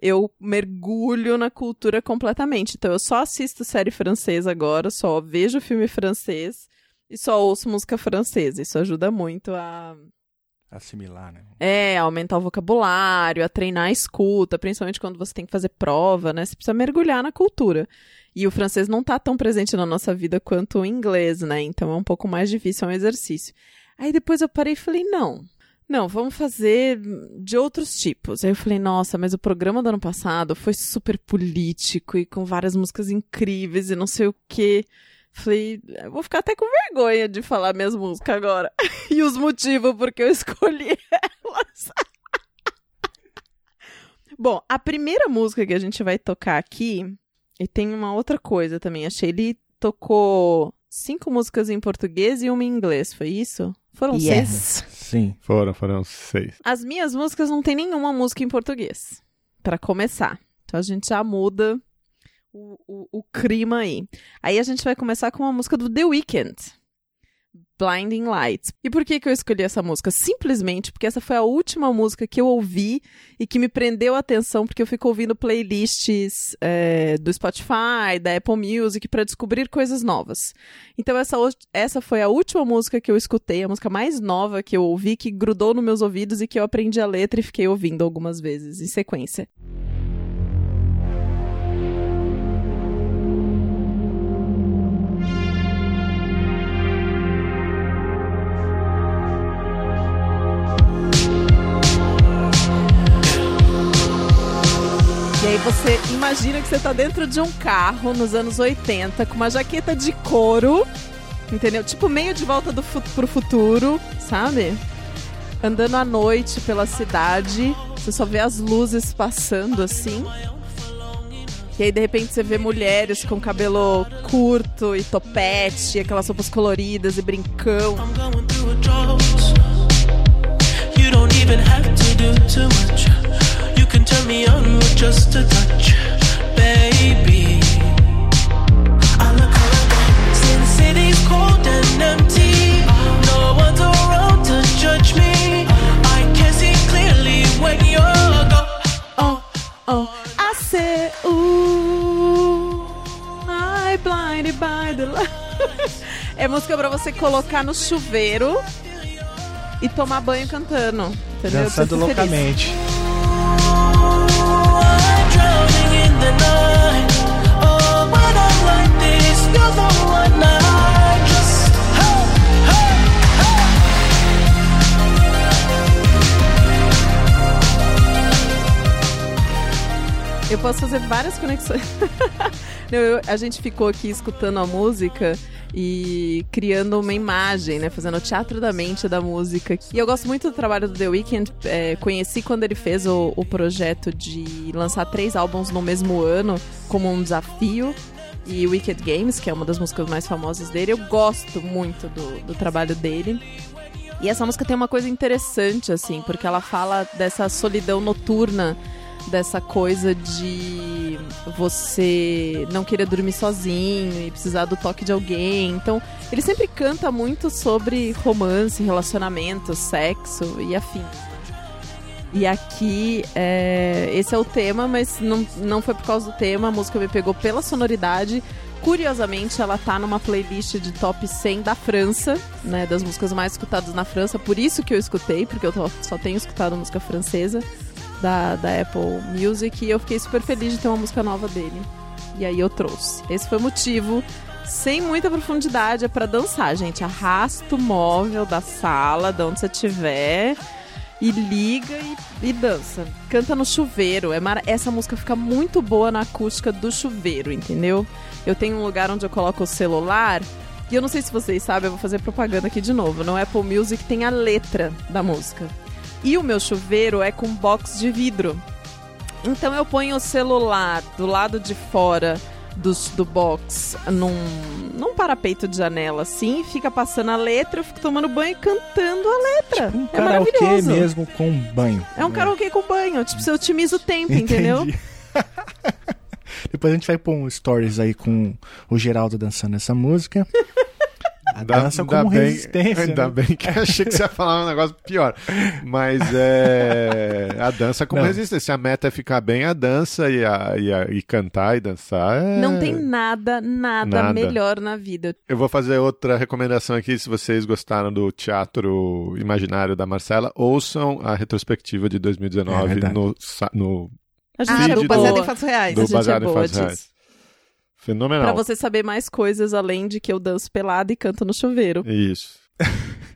eu mergulho na cultura completamente. Então eu só assisto série francesa agora, só vejo filme francês e só ouço música francesa. Isso ajuda muito a Assimilar, né? é, aumentar o vocabulário, a treinar a escuta, principalmente quando você tem que fazer prova, né? Você precisa mergulhar na cultura. E o francês não tá tão presente na nossa vida quanto o inglês, né? Então é um pouco mais difícil, é um exercício. Aí depois eu parei e falei, não. Não, vamos fazer de outros tipos. Aí eu falei, nossa, mas o programa do ano passado foi super político e com várias músicas incríveis e não sei o quê. Falei, eu vou ficar até com vergonha de falar minhas músicas agora. e os motivos porque eu escolhi elas. Bom, a primeira música que a gente vai tocar aqui, e tem uma outra coisa também. A Shelly tocou cinco músicas em português e uma em inglês, foi isso? Foram Yes. seis? Sim. Foram, foram seis. As minhas músicas não tem nenhuma música em português, Pra começar. Então a gente já muda o, o, o clima aí. Aí a gente vai começar com uma música do The Weeknd. Blinding Lights. E por que, que eu escolhi essa música? Simplesmente porque essa foi a última música que eu ouvi e que me prendeu a atenção, porque eu fico ouvindo playlists é, do Spotify, da Apple Music, para descobrir coisas novas. Então essa, essa foi a última música que eu escutei, a música mais nova que eu ouvi, que grudou nos meus ouvidos e que eu aprendi a letra e fiquei ouvindo algumas vezes em sequência. E você imagina que você tá dentro de um carro nos anos 80 com uma jaqueta de couro, entendeu? Tipo meio de volta do pro futuro, sabe? Andando à noite pela cidade, você só vê as luzes passando assim. E aí de repente você vê mulheres com cabelo curto e topete, aquelas roupas coloridas e brincão. You don't even have to do too much turn me on with just a touch, baby. I look around, Sin City's cold and empty. No one's around to judge me. I can see clearly when you're gone. Oh, oh, I said, ooh, I'm blinded by the light. É música pra você colocar no chuveiro e tomar banho cantando. Entendeu? Dançando loucamente. Feliz. Eu posso fazer várias conexões. Não, eu- a gente ficou aqui escutando a música e criando uma imagem, né? Fazendo o teatro da mente da música. E eu gosto muito do trabalho do The Weeknd. é, conheci quando ele fez o, o projeto de lançar três álbuns no mesmo ano como um desafio. E Wicked Games, que é uma das músicas mais famosas dele. Eu gosto muito do, do trabalho dele. E essa música tem uma coisa interessante, assim, porque ela fala dessa solidão noturna, dessa coisa de você não querer dormir sozinho e precisar do toque de alguém. Então, ele sempre canta muito sobre romance, relacionamento, sexo e afins. E aqui, é, esse é o tema, mas não, não foi por causa do tema, a música me pegou pela sonoridade. Curiosamente, ela tá numa playlist de top 100 da França, né, das músicas mais escutadas na França, por isso que eu escutei, porque eu só tenho escutado música francesa da, da Apple Music, e eu fiquei super feliz de ter uma música nova dele. E aí eu trouxe. Esse foi o motivo. Sem muita profundidade, é pra dançar, gente. Arrasta o móvel da sala, de onde você estiver e liga e, e dança. Canta no chuveiro. É mara- Essa música fica muito boa na acústica do chuveiro, entendeu? Eu tenho um lugar onde eu coloco o celular. E eu não sei se vocês sabem, eu vou fazer propaganda aqui de novo. No Apple Music tem a letra da música. E o meu chuveiro é com box de vidro. Então eu ponho o celular do lado de fora do, do box num, num parapeito de janela assim, fica passando a letra, eu fico tomando banho e cantando a letra. Um é karaokê mesmo com banho. É um karaokê com banho, tipo, você otimiza o tempo, entendeu? Entendi. Depois a gente vai pôr um stories aí com o Geraldo dançando essa música. A Ainda- dança ainda como bem- resistência. Ainda né? bem que eu achei que você ia falar um negócio pior. Mas é. A dança como Não. resistência. Se a meta é ficar bem, a dança e, a, e, a- e cantar e dançar. é- Não tem nada, nada, Nada. melhor na vida. Eu vou fazer outra recomendação aqui. Se vocês gostaram do teatro imaginário da Marcela, ouçam a retrospectiva de É 2019 verdade. no, no A gente Ah, é do. Baseado em Fatos Reais. do a gente é Baseado em boa Fatos disso. Reais. Fenomenal. Pra você saber mais coisas além de que eu danço pelada e canto no chuveiro. Isso.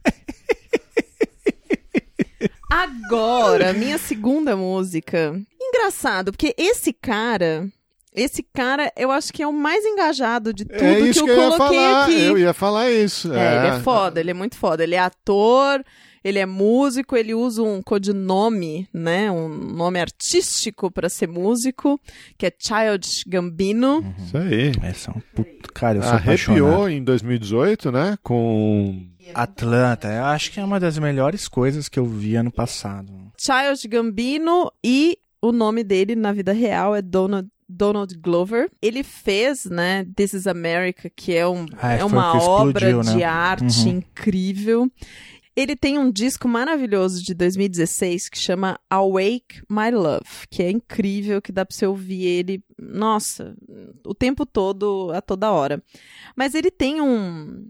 Agora, minha segunda música. Engraçado, porque esse cara. Esse cara, eu acho que é o mais engajado de tudo é que eu que, eu ia coloquei falar. aqui. Eu ia falar isso. É, ele é foda, ele é muito foda. Ele é ator, ele é músico, ele usa um codinome, né? Um nome artístico pra ser músico, que é Child Gambino. Isso aí. Essa é um puto... Cara, eu sou Arrepiou apaixonado. em 2018, né? Com. Atlanta, eu acho que é uma das melhores coisas que eu vi ano passado. Child Gambino e o nome dele na vida real é Donald, Donald Glover. Ele fez, né, This is America, que é, um, Ah, é foi uma obra explodiu, de né? arte Uhum. incrível. Ele tem um disco maravilhoso de 2016 que chama Awake My Love, que é incrível, que dá pra você ouvir ele, nossa, o tempo todo, a toda hora. Mas ele tem um.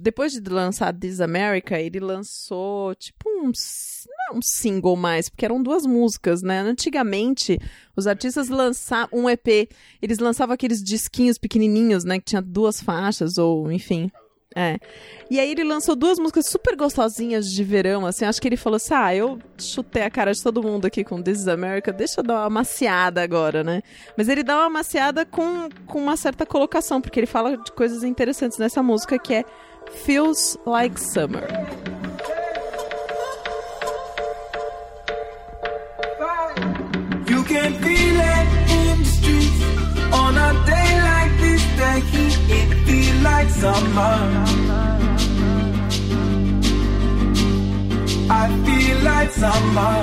Depois de lançar This America, ele lançou tipo um. um single mais, porque eram duas músicas, né? Antigamente, os artistas lançavam um EP, eles lançavam aqueles disquinhos pequenininhos, né? Que tinha duas faixas, ou enfim. É. E aí ele lançou duas músicas super gostosinhas de verão, assim. Acho que ele falou assim: ah, eu chutei a cara de todo mundo aqui com This is America, deixa eu dar uma maciada agora, né? Mas ele dá uma maciada com, com uma certa colocação, porque ele fala de coisas interessantes nessa música que é Feels Like Summer. You can feel it in the streets on a day like this. Like summer. I feel like summer.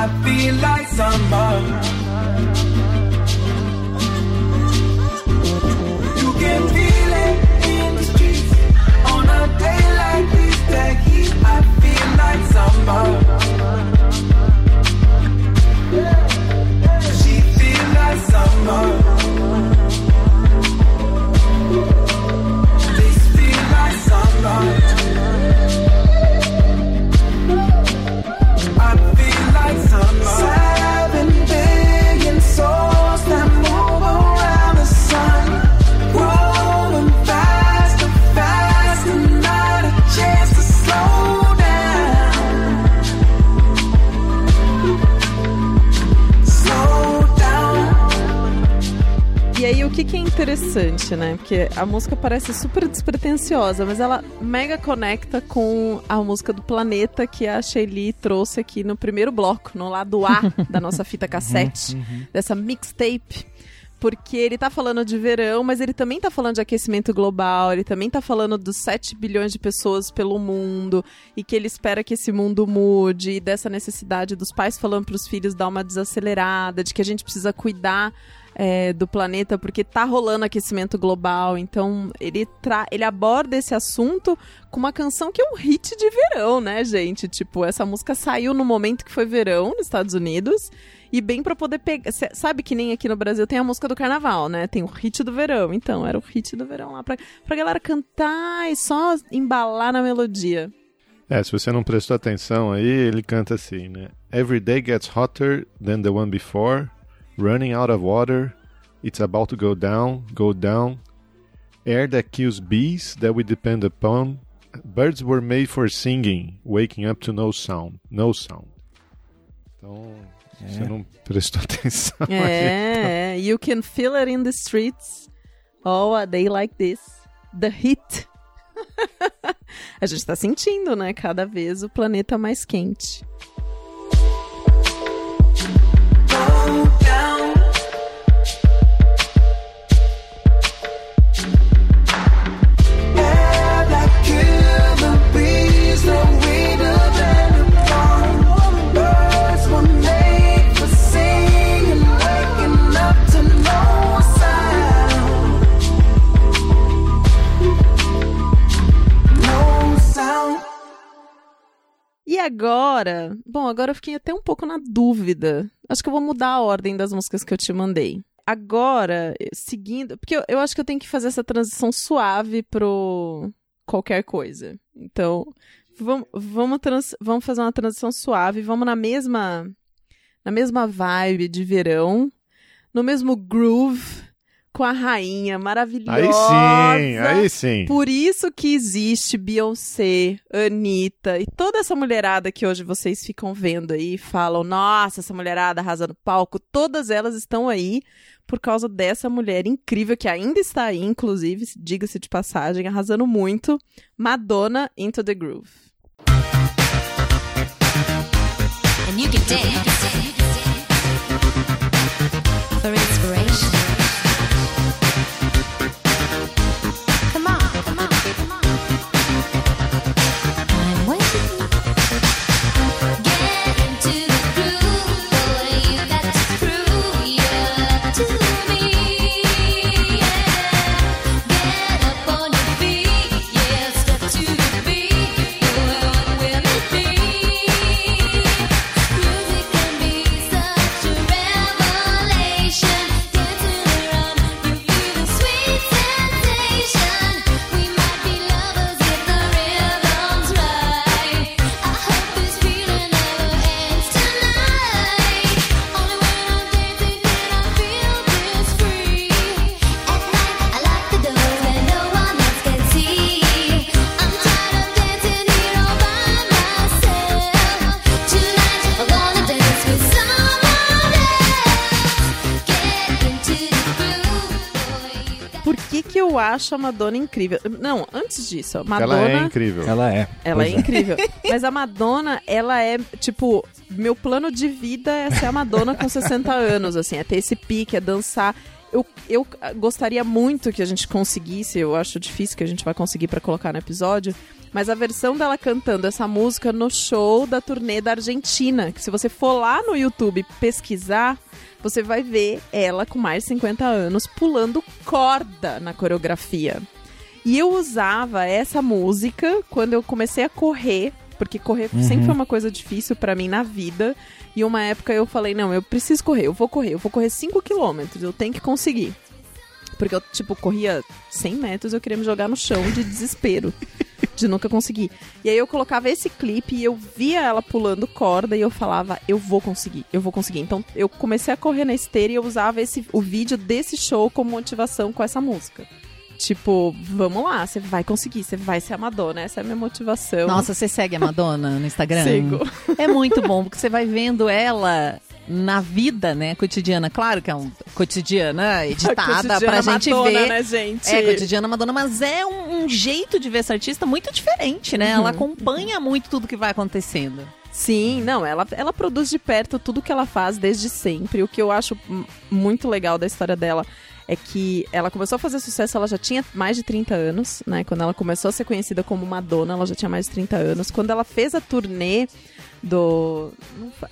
I feel like summer. You can feel it in the streets on a day like this. The heat I feel like summer. She my interessante, né? Porque a música parece super despretensiosa, mas ela mega conecta com a música do planeta que a Shelly trouxe aqui no primeiro bloco, no lado A da nossa fita cassete, dessa mixtape. Porque ele tá falando de verão, mas ele também tá falando de aquecimento global, ele também tá falando dos 7 bilhões de pessoas pelo mundo e que ele espera que esse mundo mude, e dessa necessidade dos pais falando pros filhos dar uma desacelerada, de que a gente precisa cuidar é, do planeta porque tá rolando aquecimento global. Então ele, tra ele aborda esse assunto com uma canção que é um hit de verão, né, gente? Tipo, essa música saiu no momento que foi verão nos Estados Unidos. E bem pra poder pegar. Sabe que nem aqui no Brasil tem a música do carnaval, né? Tem o hit do verão. Então, era o hit do verão lá pra, pra galera cantar e só embalar na melodia. É, se você não prestou atenção aí, ele canta assim, né? Every day gets hotter than the one before, running out of water, it's about to go down, go down. Air that kills bees that we depend upon. Birds were made for singing, waking up to no sound, no sound. Então, você não prestou atenção aí. É, é, you can feel it in the streets. Oh, a day like this. The heat. a gente tá sentindo, né? Cada vez o planeta mais quente. E agora? Bom, agora eu fiquei até um pouco na dúvida. Acho que eu vou mudar a ordem das músicas que eu te mandei. Agora, seguindo. Porque eu, eu acho que eu tenho que fazer essa transição suave pro qualquer coisa. Então, vamos, vamos, trans- vamos fazer uma transição suave. Vamos na mesma. Na mesma vibe de verão. No mesmo groove. Com a rainha maravilhosa. Aí sim, aí sim. Por isso que existe Beyoncé, Anitta e toda essa mulherada que hoje vocês ficam vendo aí e falam, nossa, essa mulherada arrasando palco, todas elas estão aí por causa dessa mulher incrível que ainda está aí, inclusive, diga-se de passagem, arrasando muito, Madonna Into the Groove. And you can dance for inspiration. Acho a Madonna incrível? Não, antes disso, a Madonna... Ela é incrível. Ela é. Ela é Pois incrível. Mas a Madonna, ela é, tipo, meu plano de vida é ser a Madonna com 60 anos, assim, é ter esse pique, é dançar. Eu, eu gostaria muito que a gente conseguisse, eu acho difícil que a gente vai conseguir pra colocar no episódio, mas a versão dela cantando essa música no show da turnê da Argentina, que se você for lá no YouTube pesquisar, você vai ver ela com mais de 50 anos pulando corda na coreografia. E eu usava essa música quando eu comecei a correr, porque correr Uhum. sempre foi uma coisa difícil pra mim na vida. E uma época eu falei, não, eu preciso correr, eu vou correr, eu vou correr 5 quilômetros, eu tenho que conseguir. Porque eu, tipo, corria 100 metros, eu queria me jogar no chão de desespero. De nunca conseguir. E aí eu colocava esse clipe e eu via ela pulando corda e eu falava, eu vou conseguir, eu vou conseguir. Então eu comecei a correr na esteira e eu usava esse, o vídeo desse show como motivação com essa música. Tipo, vamos lá, você vai conseguir, você vai ser a Madonna, essa é a minha motivação. Nossa, você segue a Madonna no Instagram? Sigo. É muito bom, porque você vai vendo ela na vida, né, cotidiana. Claro que é um cotidiana editada Cotidiana pra gente Madonna, ver. né, gente? É, cotidiana Madonna, mas é um, um jeito de ver essa artista muito diferente, né? Uhum. Ela acompanha muito tudo que vai acontecendo. Sim, não, ela, ela produz de perto tudo que ela faz desde sempre. O que eu acho muito legal da história dela é que ela começou a fazer sucesso, ela já tinha mais de 30 anos, né? Quando ela começou a ser conhecida como Madonna, ela já tinha mais de 30 anos. Quando ela fez a turnê do.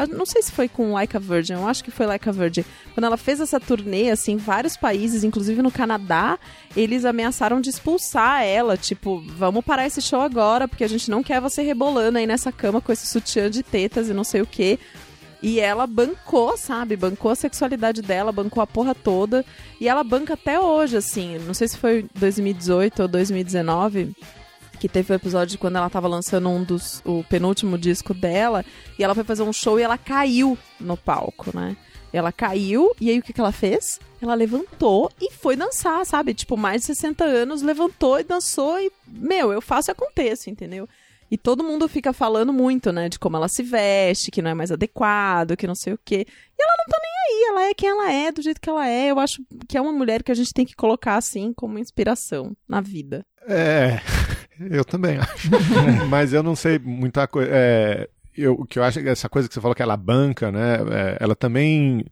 não- sei se foi com Like a Virgin, eu acho que foi Like a Virgin. Quando ela fez essa turnê, assim, em vários países, inclusive no Canadá, eles ameaçaram de expulsar ela. Tipo, vamos parar esse show agora, porque a gente não quer você rebolando aí nessa cama com esse sutiã de tetas e não sei o quê. E ela bancou, sabe? Bancou a sexualidade dela, bancou a porra toda. E ela banca até hoje, assim. Não sei se foi 2018 ou 2019 que teve o episódio quando ela tava lançando um dos o penúltimo disco dela e ela foi fazer um show e ela caiu no palco, né? Ela caiu e aí o que, que ela fez? Ela levantou e foi dançar, sabe? Tipo, mais de 60 anos, levantou e dançou e, meu, eu faço e aconteço, entendeu? E todo mundo fica falando muito, né, de como ela se veste, que não é mais adequado, que não sei o quê. E ela não tá nem aí, ela é quem ela é, do jeito que ela é. Eu acho que é uma mulher que a gente tem que colocar assim como inspiração na vida. É, eu também acho. Mas eu não sei muita coisa. É, eu, o que eu acho é que essa coisa que você falou que ela banca, né? é, ela também.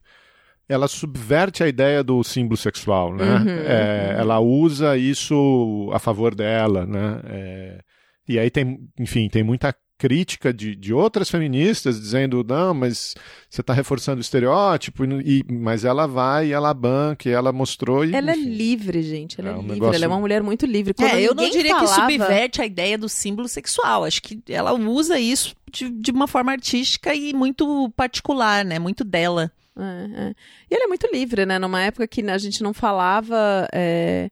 Ela subverte a ideia do símbolo sexual, né? Uhum, É, uhum. Ela usa isso a favor dela, né? É, e aí tem, enfim, tem muita crítica de, de outras feministas dizendo, não, mas você está reforçando o estereótipo, e, mas ela vai e ela banca, e ela mostrou e Ela é livre, gente. Ela é, É um livre. negócio- Ela é uma mulher muito livre. Quando É, eu não diria que falava- subverte a ideia do símbolo sexual. Acho que ela usa isso de, de uma forma artística e muito particular, né? Muito dela. É, é. E ela é muito livre, né? Numa época que a gente não falava. é,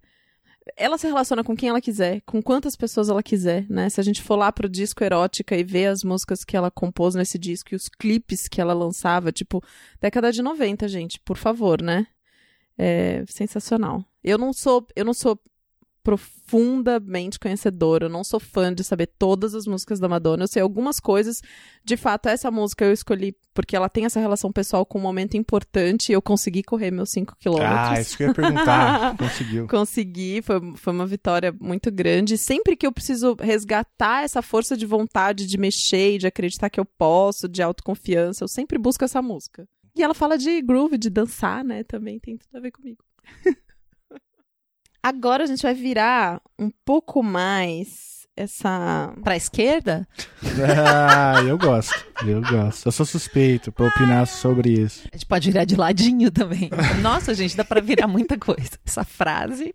Ela se relaciona com quem ela quiser, com quantas pessoas ela quiser, né? Se a gente for lá pro disco erótica e ver as músicas que ela compôs nesse disco e os clipes que ela lançava, tipo, década de 90, gente, por favor, né? É sensacional. Eu não sou, eu não sou profundamente conhecedora, eu não sou fã de saber todas as músicas da Madonna, eu sei algumas coisas. De fato, essa música eu escolhi porque ela tem essa relação pessoal com um momento importante e eu consegui correr meus 5 quilômetros. Ah, isso que eu ia perguntar. Conseguiu. Consegui, foi, foi uma vitória muito grande. Sempre que eu preciso resgatar essa força de vontade de mexer de acreditar que eu posso, de autoconfiança, eu sempre busco essa música. E ela fala de groove, de dançar, né? Também tem tudo a ver comigo. Agora a gente vai virar um pouco mais essa. Pra esquerda? Ah, eu gosto. Eu gosto. Eu sou suspeito pra opinar sobre isso. A gente pode virar de ladinho também. Nossa, gente, dá pra virar muita coisa. Essa frase.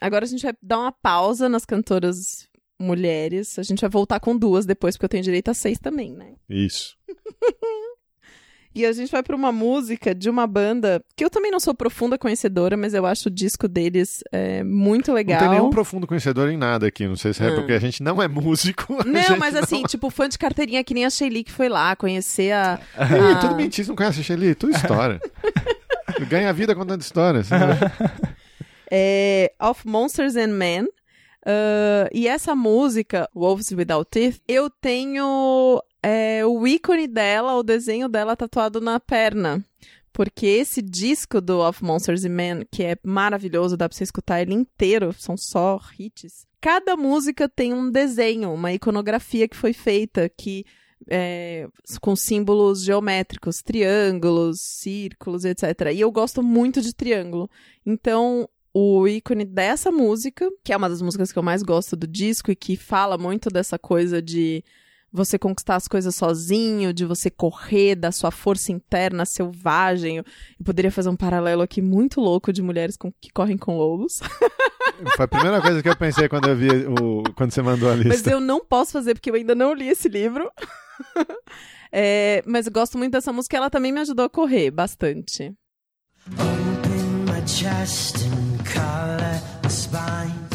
Agora a gente vai dar uma pausa nas cantoras mulheres. A gente vai voltar com duas depois, porque eu tenho direito a seis também, né? Isso. E a gente vai pra uma música de uma banda que eu também não sou profunda conhecedora, mas eu acho o disco deles é, muito legal. Não tem nenhum profundo conhecedor em nada aqui, não sei se é Ah. porque a gente não é músico. Não, mas assim, tipo, fã de carteirinha que nem a Shelly que foi lá conhecer a. Tudo mentira, você não conhece a Shelly? Tudo história. Ganha vida contando histórias. né? é, Of Monsters and Men. Ah, e essa música, Wolves Without Teeth, eu tenho é, o ícone dela, o desenho dela tatuado na perna. Porque esse disco do Of Monsters and Men, que é maravilhoso, dá pra você escutar ele inteiro, são só hits. Cada música tem um desenho, uma iconografia que foi feita, que é, com símbolos geométricos, triângulos, círculos, etc. E eu gosto muito de triângulo. Então, o ícone dessa música, que é uma das músicas que eu mais gosto do disco e que fala muito dessa coisa de você conquistar as coisas sozinho, de você correr da sua força interna selvagem. Eu poderia fazer um paralelo aqui muito louco de mulheres com- que correm com lobos. Foi a primeira coisa que eu pensei quando eu vi o, quando você mandou a lista. Mas eu não posso fazer porque eu ainda não li esse livro. É, mas eu gosto muito dessa música, ela também me ajudou a correr bastante. Open my chest and color my spine.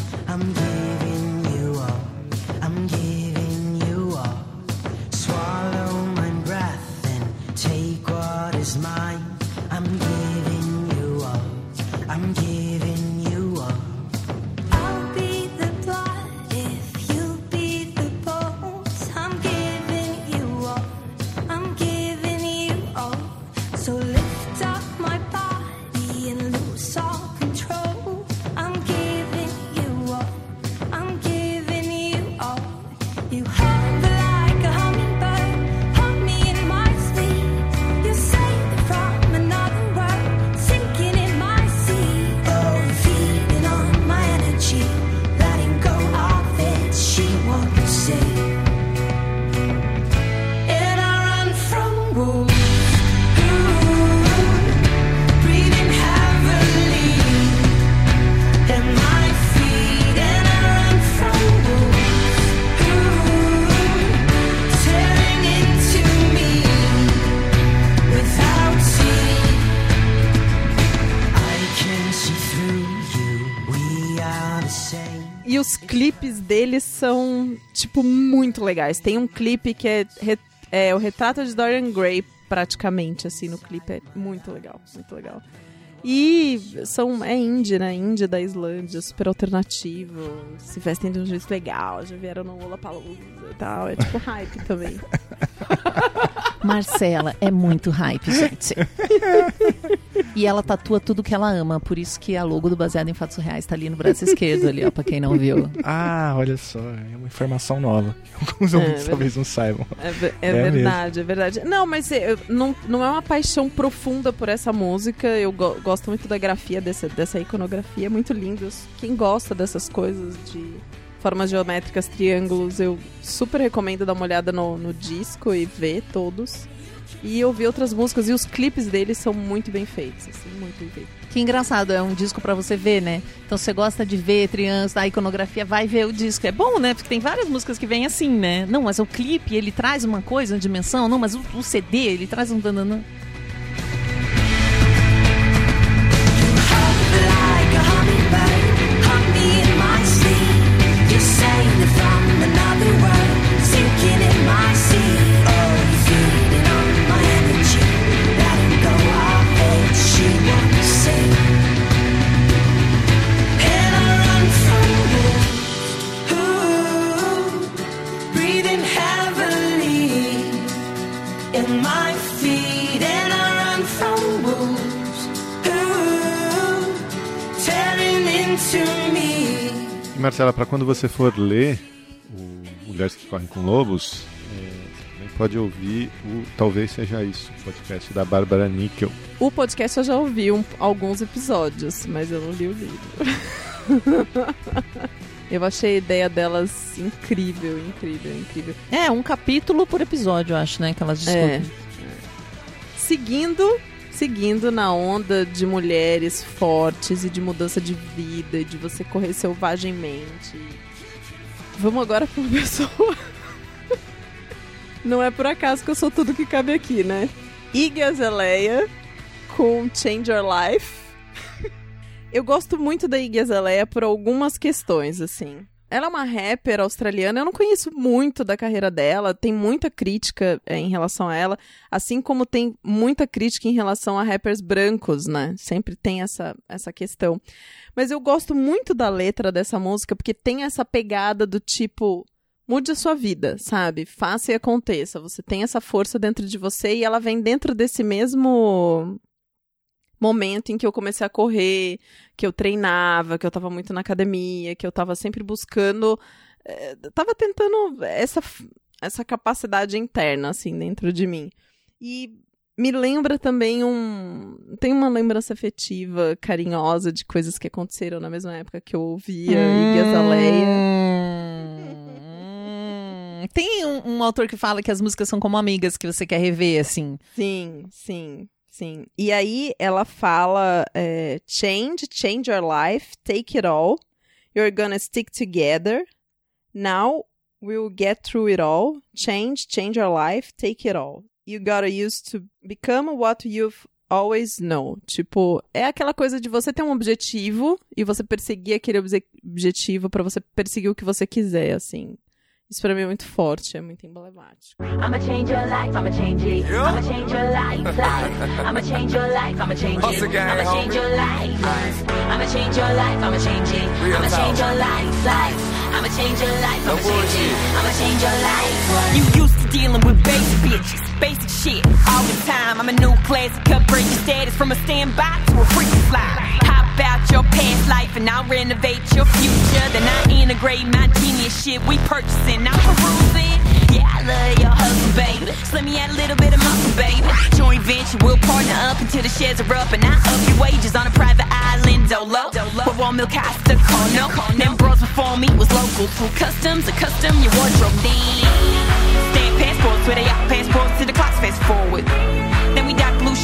Tipo, muito legais. Tem um clipe que é, é o retrato de Dorian Gray, praticamente, assim, no clipe. É muito legal, muito legal. E são, é indie, né? Indie da Islândia, super alternativo. Se vestem de um jeito legal, já vieram no Lollapalooza e tal. É tipo hype também. Marcela é muito hype, gente. e ela tatua tudo que ela ama, por isso que a logo do Baseado em Fatos Reais tá ali no braço esquerdo, ali, ó, pra quem não viu. Ah, olha só, é uma informação nova. Alguns É, ouvintes verdade. talvez não saibam. É, é É mesmo. verdade, é verdade. Não, mas é, eu- não, não é uma paixão profunda por essa música. Eu go- gosto muito da grafia dessa, dessa iconografia, é muito lindo. Quem gosta dessas coisas de formas geométricas, triângulos, eu super recomendo dar uma olhada no, no disco e ver todos. E ouvir outras músicas. E os clipes deles são muito bem feitos, assim, muito bem feitos. Que engraçado, é um disco pra você ver, né? Então você gosta de ver triângulos, da iconografia, vai ver o disco. É bom, né? Porque tem várias músicas que vêm assim, né? Não, mas o clipe, ele traz uma coisa, uma dimensão. Não, mas o, o CD, ele traz um Marcela, para quando você for ler o Mulheres que Correm com Lobos, é, você também pode ouvir o Talvez Seja Isso, o podcast da Bárbara Níquel. O podcast eu já ouvi um- alguns episódios, mas eu não li o livro. eu achei a ideia delas incrível, incrível, incrível. É, um capítulo por episódio, eu acho, né? Que elas É. discutem. Seguindo, seguindo na onda de mulheres fortes e de mudança de vida e de você correr selvagemmente. Vamos agora pra uma pessoa. Não é por acaso que eu sou tudo que cabe aqui, né? Iggy Azalea com Change Your Life. Eu gosto muito da Iggy Azalea por algumas questões, assim. Ela é uma rapper australiana, eu não conheço muito da carreira dela, tem muita crítica é, em relação a ela, assim como tem muita crítica em relação a rappers brancos, né? Sempre tem essa, essa questão. Mas eu gosto muito da letra dessa música, porque tem essa pegada do tipo, mude a sua vida, sabe? Faça e aconteça. Você tem essa força dentro de você e ela vem dentro desse mesmo momento em que eu comecei a correr, que eu treinava, que eu tava muito na academia, que eu tava sempre buscando, eh, tava tentando essa essa capacidade interna assim dentro de mim. E me lembra também um. Tem uma lembrança afetiva, carinhosa de coisas que aconteceram na mesma época que eu ouvia Iggy Azalea. Hum, Tem um, um autor que fala que as músicas são como amigas que você quer rever, assim. Sim, sim, sim. E aí ela fala: é, change, change your life, take it all. You're gonna stick together. Now we'll get through it all. Change, change your life, take it all. You gotta use to become what you've always know. Tipo, é aquela coisa de você ter um objetivo e você perseguir aquele obje- objetivo pra você perseguir o que você quiser, assim. Isso pra mim é muito forte, é muito emblemático. I'ma change your life, I'ma change it. I'ma change your life, life. I'ma change your life, I'ma change it. I'ma change your life, life. I'ma change your life, I'ma change it. I'ma change your life, life. I'ma change your life, I'ma change it. I'ma change your life. You used to dealing with basic bitches, basic shit all the time. I'm a new classic, upgrade your status from a standby to a freaky fly. Hop out your past life and I'll renovate your future. Then I integrate my genius shit we purchasing, I'm perusing. Yeah, I love your hustle, baby. Let me add a little bit of muscle, baby. Joint venture, we'll partner up until the shares are up and I up your wages on a private island, dolo. With one milk house to Kono. Them bros before me was local, through customs, to custom your wardrobe. Damn. Stamp passports where they out passports to the clocks fast forward.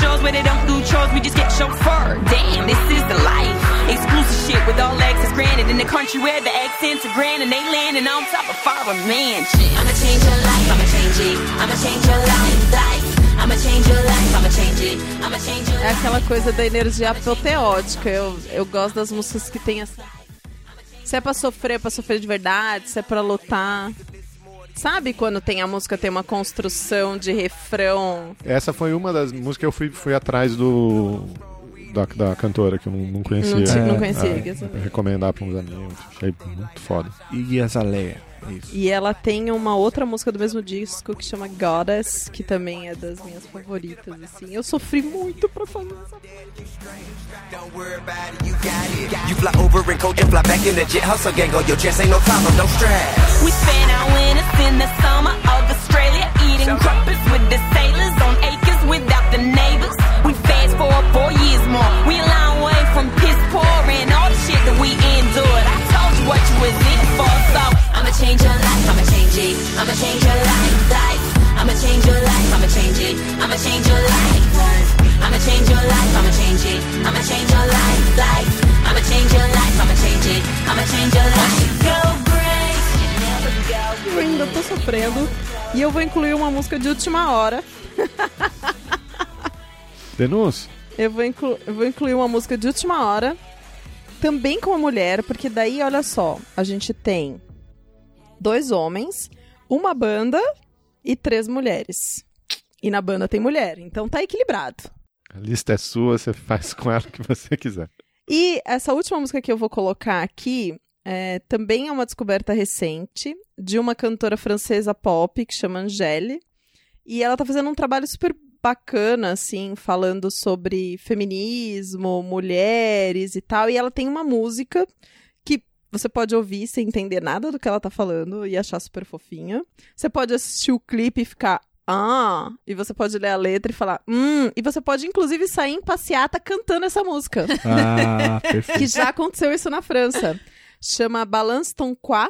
Shows where they don't do chores, we just get chauffeur. Damn, this is the life. Exclusive shit with all access granted in the country where the accents are grand and they landing on top of our mansion. I'ma change your life, I'ma change it. I'ma change your life, life. I'ma change your life, I'ma change it. I'ma change your É aquela coisa da energia apoteótica. Eu, eu gosto das músicas que tem essa. Se é pra sofrer, é pra sofrer de verdade, se é pra lutar. Sabe quando tem a música, tem uma construção de refrão? Essa foi uma das músicas que eu fui, fui atrás do. Da, da cantora que eu não, não conhecia. Não não É, conhecia, é, saber. recomendar pra uns amigos. Achei muito foda. E Azaleia. Isso. E ela tem uma outra música do mesmo disco que chama Goddess, que também é das minhas favoritas, assim. Eu sofri muito pra fazer essa stress. We fast forward four years more. We a long way from piss poor and all the shit that we endured. I told you what you was in for, so I'ma change your life, I'ma change it. I'ma change your life, life. I'ma change your life, I'ma change it. I'ma change your life, life. I'ma change your life, I'ma change it. I'ma change your life, life. I'ma change your life, I'ma change it. I'ma change your life. Go go Eu ainda tô sofrendo. E eu vou incluir uma música de última hora. Denúncia? Eu vou, inclu- eu vou incluir uma música de última hora. Também com uma mulher, porque daí, olha só, a gente tem dois homens, uma banda e três mulheres. E na banda tem mulher, então tá equilibrado. A lista é sua, você faz com ela o que você quiser. E essa última música que eu vou colocar aqui é, também é uma descoberta recente de uma cantora francesa pop que chama Angèle. E ela tá fazendo um trabalho super bacana, assim, falando sobre feminismo, mulheres e tal. E ela tem uma música que você pode ouvir sem entender nada do que ela tá falando e achar super fofinha. Você pode assistir o clipe e ficar. Ah, e você pode ler a letra e falar, hum, e você pode inclusive sair em passeata cantando essa música. Ah, perfeito. que já aconteceu isso na França. Chama Balance Ton Quoi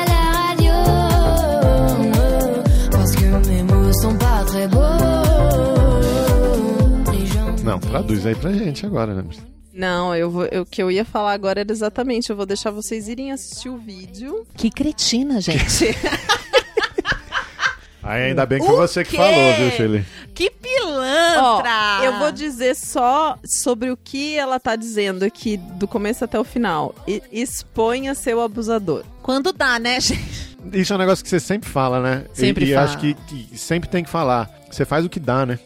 traduz aí pra gente agora, né? Não, eu vou, eu- o que eu ia falar agora era exatamente, eu vou deixar vocês irem assistir o vídeo. Que cretina, gente. Aí ainda bem que foi você que quê? falou, viu, Shelly? Que pilantra! Ó, eu vou dizer só sobre o que ela tá dizendo aqui do começo até o final. E- exponha seu abusador. Quando dá, né, gente? Isso é um negócio que você sempre fala, né? Sempre e, e fala. acho que, que sempre tem que falar. Você faz o que dá, né?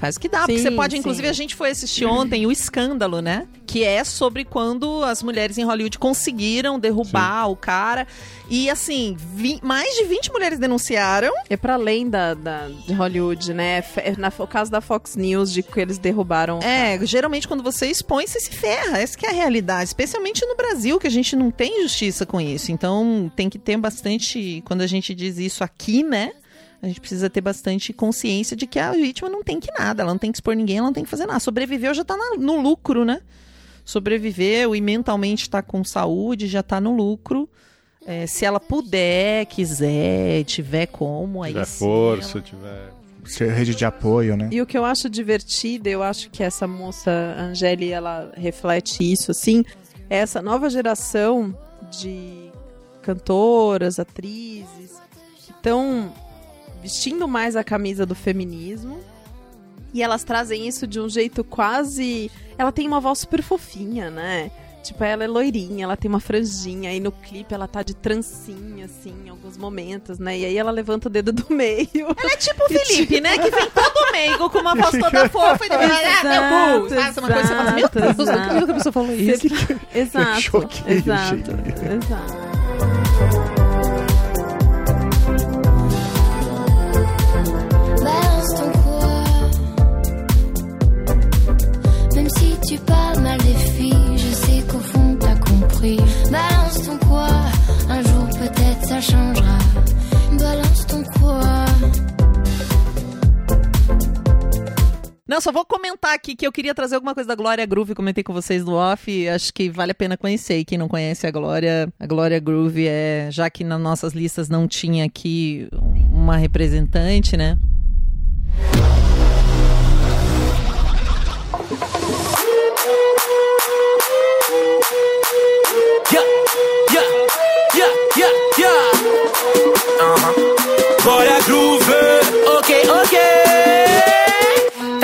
Faz o que dá, porque Sim, você pode, sim. inclusive, a gente foi assistir ontem o Escândalo, né? Que é sobre quando as mulheres em Hollywood conseguiram derrubar o cara. E assim, vi- mais de 20 mulheres denunciaram. É pra além da, da- de Hollywood, né? Fe- Na, o caso da Fox News, de que eles derrubaram. É, geralmente quando você expõe, você se ferra. Essa que é a realidade. Especialmente no Brasil, que a gente não tem justiça com isso. Então tem que ter bastante. Quando a gente diz isso aqui, né? A gente precisa ter bastante consciência de que a vítima não tem que nada, ela não tem que expor ninguém, ela não tem que fazer nada. Sobreviveu já tá na- no lucro, né? Sobreviveu e mentalmente tá com saúde, já tá no lucro. É, se ela puder, quiser, tiver como, aí tiver sim, força, ela- tiver. Rede de apoio, né? E o que eu acho divertido, eu acho que essa moça Angeli, ela reflete isso, assim, é essa nova geração de cantoras, atrizes, que estão vestindo mais a camisa do feminismo. E elas trazem isso de um jeito quase. Ela tem uma voz super fofinha, né? Tipo, ela é loirinha, ela tem uma franjinha, e no clipe ela tá de trancinha, assim, em alguns momentos, né? E aí ela levanta o dedo do meio. Ela é tipo o Felipe, né? Que vem todo meigo com uma voz toda fofa e depois, ah, meu cu, sabe? Uma coisa que você fala, meu Deus, eu nunca vi a pessoa falou isso. Exato. choquei, exato. gente. Exato. Changera. Balance ton quoi Não, só vou comentar aqui que eu queria trazer alguma coisa da Glória Groove, comentei com vocês no off, acho que vale a pena conhecer. E quem não conhece a Glória, a Glória Groove é, já que nas nossas listas não tinha aqui uma representante, né? Voilà uh -huh. la glouve, ok, ok.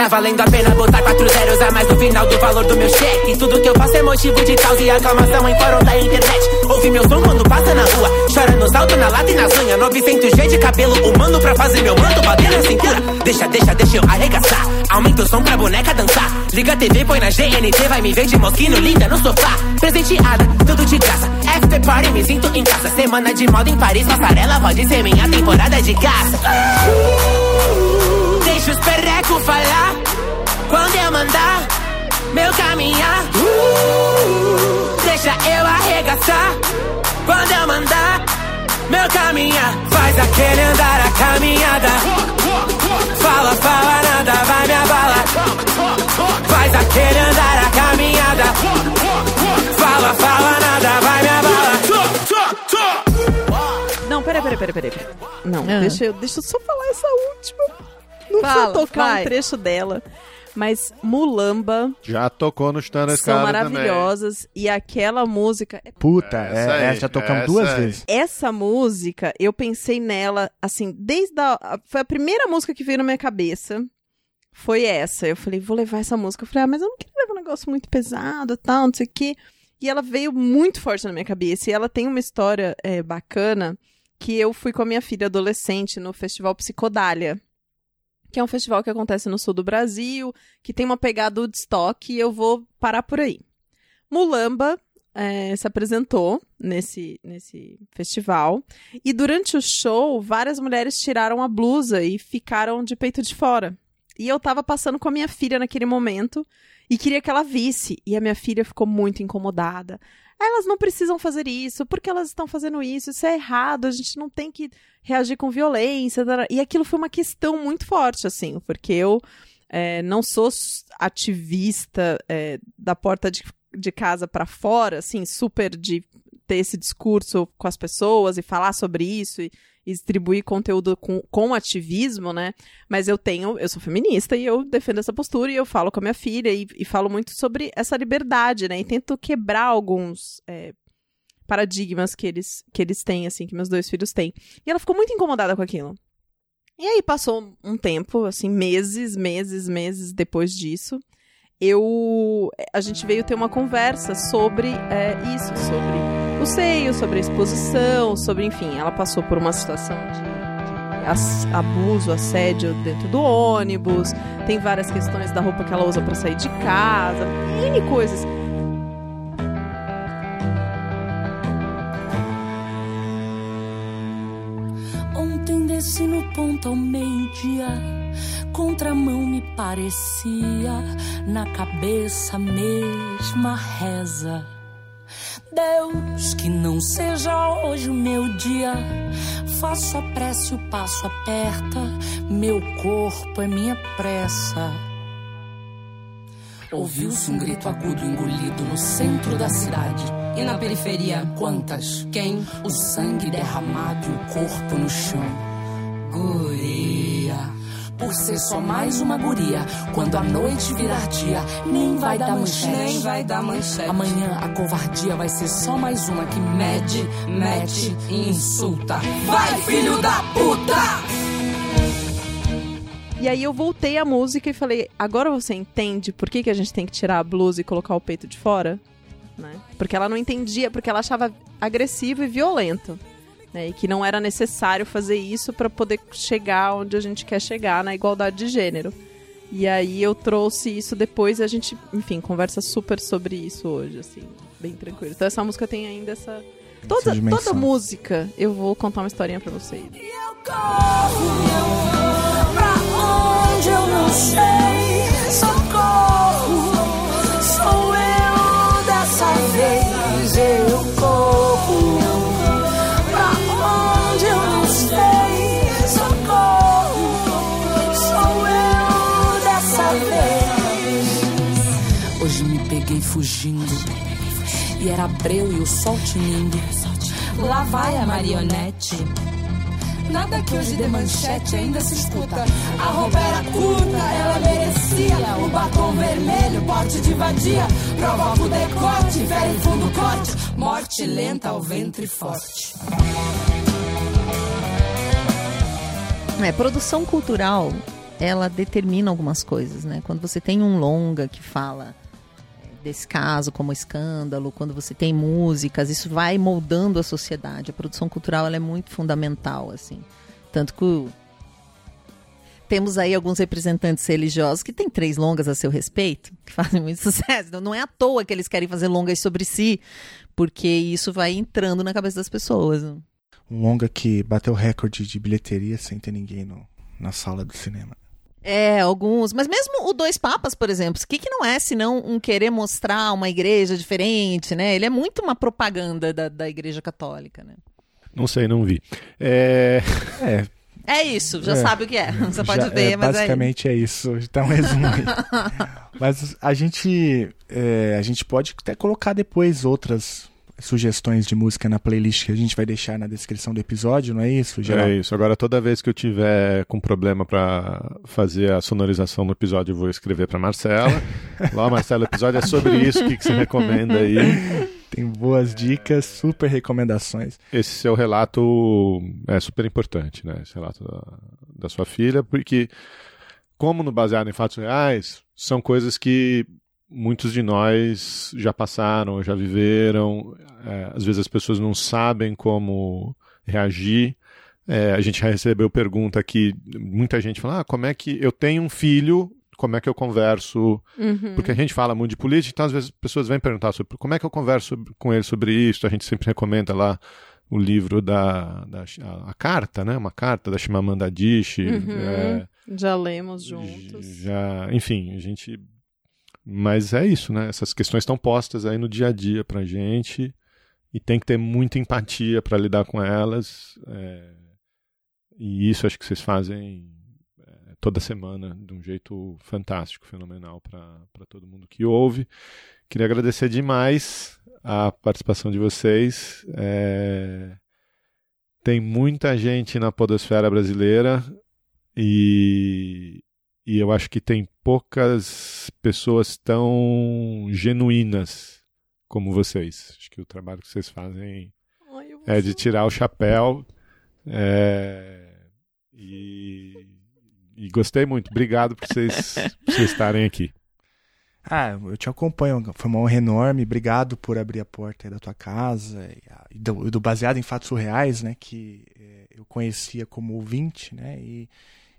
Tá valendo a pena botar quatro zeros a mais no final do valor do meu cheque. Tudo que eu faço é motivo de causa e aclamação em fórum da internet. Ouve meu som quando passa na rua, chora nos altos, na lata e nas unhas. 900G de cabelo humano pra fazer meu manto bater na cintura. Deixa, deixa, deixa eu arregaçar. Aumenta o som pra boneca dançar. Liga a TV, põe na GNT, vai me ver de mosquino linda no sofá. Presenteada, tudo de graça. After party, me sinto em casa. Semana de moda em Paris, passarela pode ser minha temporada de caça. Deixa os perreco falar quando eu mandar meu caminhar. Deixa eu arregaçar quando eu mandar meu caminhar. Faz aquele andar a caminhada. Fala, fala nada, vai me abalar. Faz aquele andar a caminhada. Fala, fala nada, vai me abalar. Não, peraí, peraí, peraí, peraí. peraí. Não, Ah. deixa, eu, deixa eu só falar essa última. Não Fala, precisa tocar vai. um trecho dela. Mas Mulamba Já tocou no Stand são maravilhosas. E aquela música. Puta, Essa é, aí, é, já tocamos essa duas aí. vezes. Essa música, eu pensei nela, assim, desde a. a- Foi a primeira música que veio na minha cabeça. Foi essa. Eu falei, vou levar essa música. Eu falei, ah, mas eu não queria levar um negócio muito pesado e tal, não sei o quê. E ela veio muito forte na minha cabeça. E ela tem uma história é, bacana que eu fui com a minha filha adolescente no Festival Psicodália. Que é um festival que acontece no sul do Brasil, que tem uma pegada Woodstock, e eu vou parar por aí. Mulamba é, se apresentou nesse, nesse festival. E durante o show, várias mulheres tiraram a blusa e ficaram de peito de fora. E eu tava passando com a minha filha naquele momento e queria que ela visse. E a minha filha ficou muito incomodada. Elas não precisam fazer isso, porque elas estão fazendo isso, isso é errado, a gente não tem que reagir com violência. E aquilo foi uma questão muito forte, assim, porque eu é, não sou ativista é, da porta de, de casa para fora, assim, super de ter esse discurso com as pessoas e falar sobre isso e, e distribuir conteúdo com, com ativismo, né? Mas eu tenho, eu sou feminista e eu defendo essa postura e eu falo com a minha filha e, e falo muito sobre essa liberdade, né? E tento quebrar alguns é, paradigmas que eles, que eles têm, assim, que meus dois filhos têm. E ela ficou muito incomodada com aquilo. E aí passou um tempo, assim, meses, meses, meses depois disso, eu a gente veio ter uma conversa sobre é, isso, sobre o seio, sobre a exposição, sobre, enfim, ela passou por uma situação de, ass- abuso, assédio dentro do ônibus, tem várias questões da roupa que ela usa pra sair de casa, N coisas. Desci no ponto ao meio-dia, contramão me parecia, na cabeça mesma reza. Deus, que não seja hoje o meu dia. Faço a prece, o passo aperta, meu corpo é minha pressa. Ouviu-se um grito agudo engolido no centro da cidade. E na periferia, quantas? Quem? O sangue derramado e o corpo no chão. Guria. Por ser só mais uma guria, quando a noite virar dia, nem vai dar manchete. Nem vai dar manchete. Amanhã a covardia vai ser só mais uma que mede, mete e insulta. Vai, filho da puta! E aí eu voltei à música e falei, agora você entende por que, que a gente tem que tirar a blusa e colocar o peito de fora? Né? Porque ela não entendia, porque ela achava agressivo e violento. Né? E que não era necessário fazer isso para poder chegar onde a gente quer chegar na igualdade de gênero. E aí eu trouxe isso depois e a gente, enfim, conversa super sobre isso hoje, assim, bem tranquilo. Então essa música tem ainda essa. Toda, toda música, eu vou contar uma historinha pra vocês. Onde eu não sei, socorro. Sou eu dessa vez, eu corro. Fugindo. E era breu e o sol tinindo. Lá vai a marionete. Nada que hoje dê manchete ainda se escuta. A roupa era curta, ela merecia. O batom vermelho, porte de vadia. Provoca o decote, fere fundo corte. Morte lenta ao ventre forte. É, produção cultural, ela determina algumas coisas, né? Quando você tem um longa que fala desse caso como escândalo, quando você tem músicas, isso vai moldando a sociedade. A produção cultural é muito fundamental, assim. Tanto que temos aí alguns representantes religiosos que têm três longas a seu respeito, que fazem muito sucesso. Então, não é à toa que eles querem fazer longas sobre si, porque isso vai entrando na cabeça das pessoas. Um longa que bateu recorde de bilheteria sem ter ninguém no, na sala do cinema. É, alguns. Mas mesmo o Dois Papas, por exemplo, o que, que não é senão um querer mostrar uma igreja diferente, né? Ele é muito uma propaganda da, da igreja católica, né? Não sei, não vi. É. É. É isso, já É. sabe o que é. Você pode Já- ver, é, mas é. basicamente é isso. Tá um resumo aí. mas a gente, é, a gente pode até colocar depois outras sugestões de música na playlist que a gente vai deixar na descrição do episódio, não é isso, Geraldo? É isso. Agora, toda vez que eu tiver com problema pra fazer a sonorização do episódio, eu vou escrever pra Marcela. Lá, Marcela, o episódio é sobre isso. O que, que você recomenda aí? Tem boas dicas, super recomendações. Esse seu relato é super importante, né? Esse relato da, da sua filha, porque, como no Baseado em Fatos Reais, são coisas que muitos de nós já passaram, já viveram. É, às vezes as pessoas não sabem como reagir. É, a gente já recebeu pergunta aqui, muita gente fala, ah, como é que eu tenho um filho, como é que eu converso? Uhum. Porque a gente fala muito de política, então às vezes as pessoas vêm perguntar sobre como é que eu converso com ele sobre isso. A gente sempre recomenda lá o livro da, da a, a carta, né? Uma carta da Chimamanda Adichie. Uhum. é, Já lemos juntos. já, enfim, a gente. Mas é isso, né? Essas questões estão postas aí no dia a dia pra gente e tem que ter muita empatia para lidar com elas. é, E isso acho que vocês fazem é, toda semana de um jeito fantástico, fenomenal para todo mundo que ouve. Queria agradecer demais a participação de vocês. é, Tem muita gente na podosfera brasileira e, e eu acho que tem poucas pessoas tão genuínas como vocês. Acho que o trabalho que vocês fazem é de tirar o chapéu. é, e, e gostei muito. Obrigado por vocês, por vocês estarem aqui. Ah, eu te acompanho. Foi uma honra enorme. Obrigado por abrir a porta aí da tua casa e, a- e do, do baseado em fatos surreais, né? Que eh, eu conhecia como ouvinte, né? E,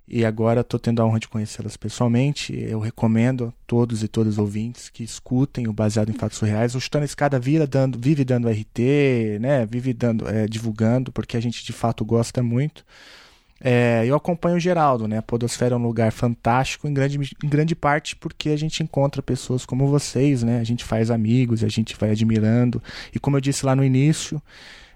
e agora estou tendo a honra de conhecê-las pessoalmente. Eu recomendo a todos e todas os ouvintes que escutem o baseado em fatos surreais. O Chutando Escada vira dando, vive dando RT, né? Vive dando, eh, divulgando, porque a gente de fato gosta muito. É, eu acompanho o Geraldo, né? A Podosfera é um lugar fantástico, em grande, em grande parte porque a gente encontra pessoas como vocês, né? A gente faz amigos, a gente vai admirando. E como eu disse lá no início,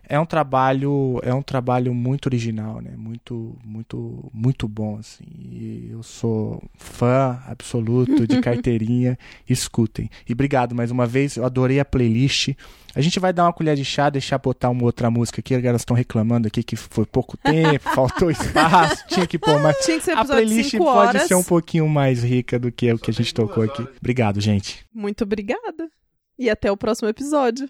é um trabalho é um trabalho muito original né? Muito muito muito bom assim. E eu sou fã absoluto de carteirinha. Escutem. E obrigado mais uma vez. Eu adorei a playlist. A gente vai dar uma colher de chá deixar botar uma outra música aqui. Elas estão reclamando aqui que foi pouco tempo faltou espaço tinha que pôr mais. Tinha que ser a playlist pode ser um pouquinho mais rica do que o que a gente tocou aqui. Obrigado gente. Muito obrigada. E até o próximo episódio.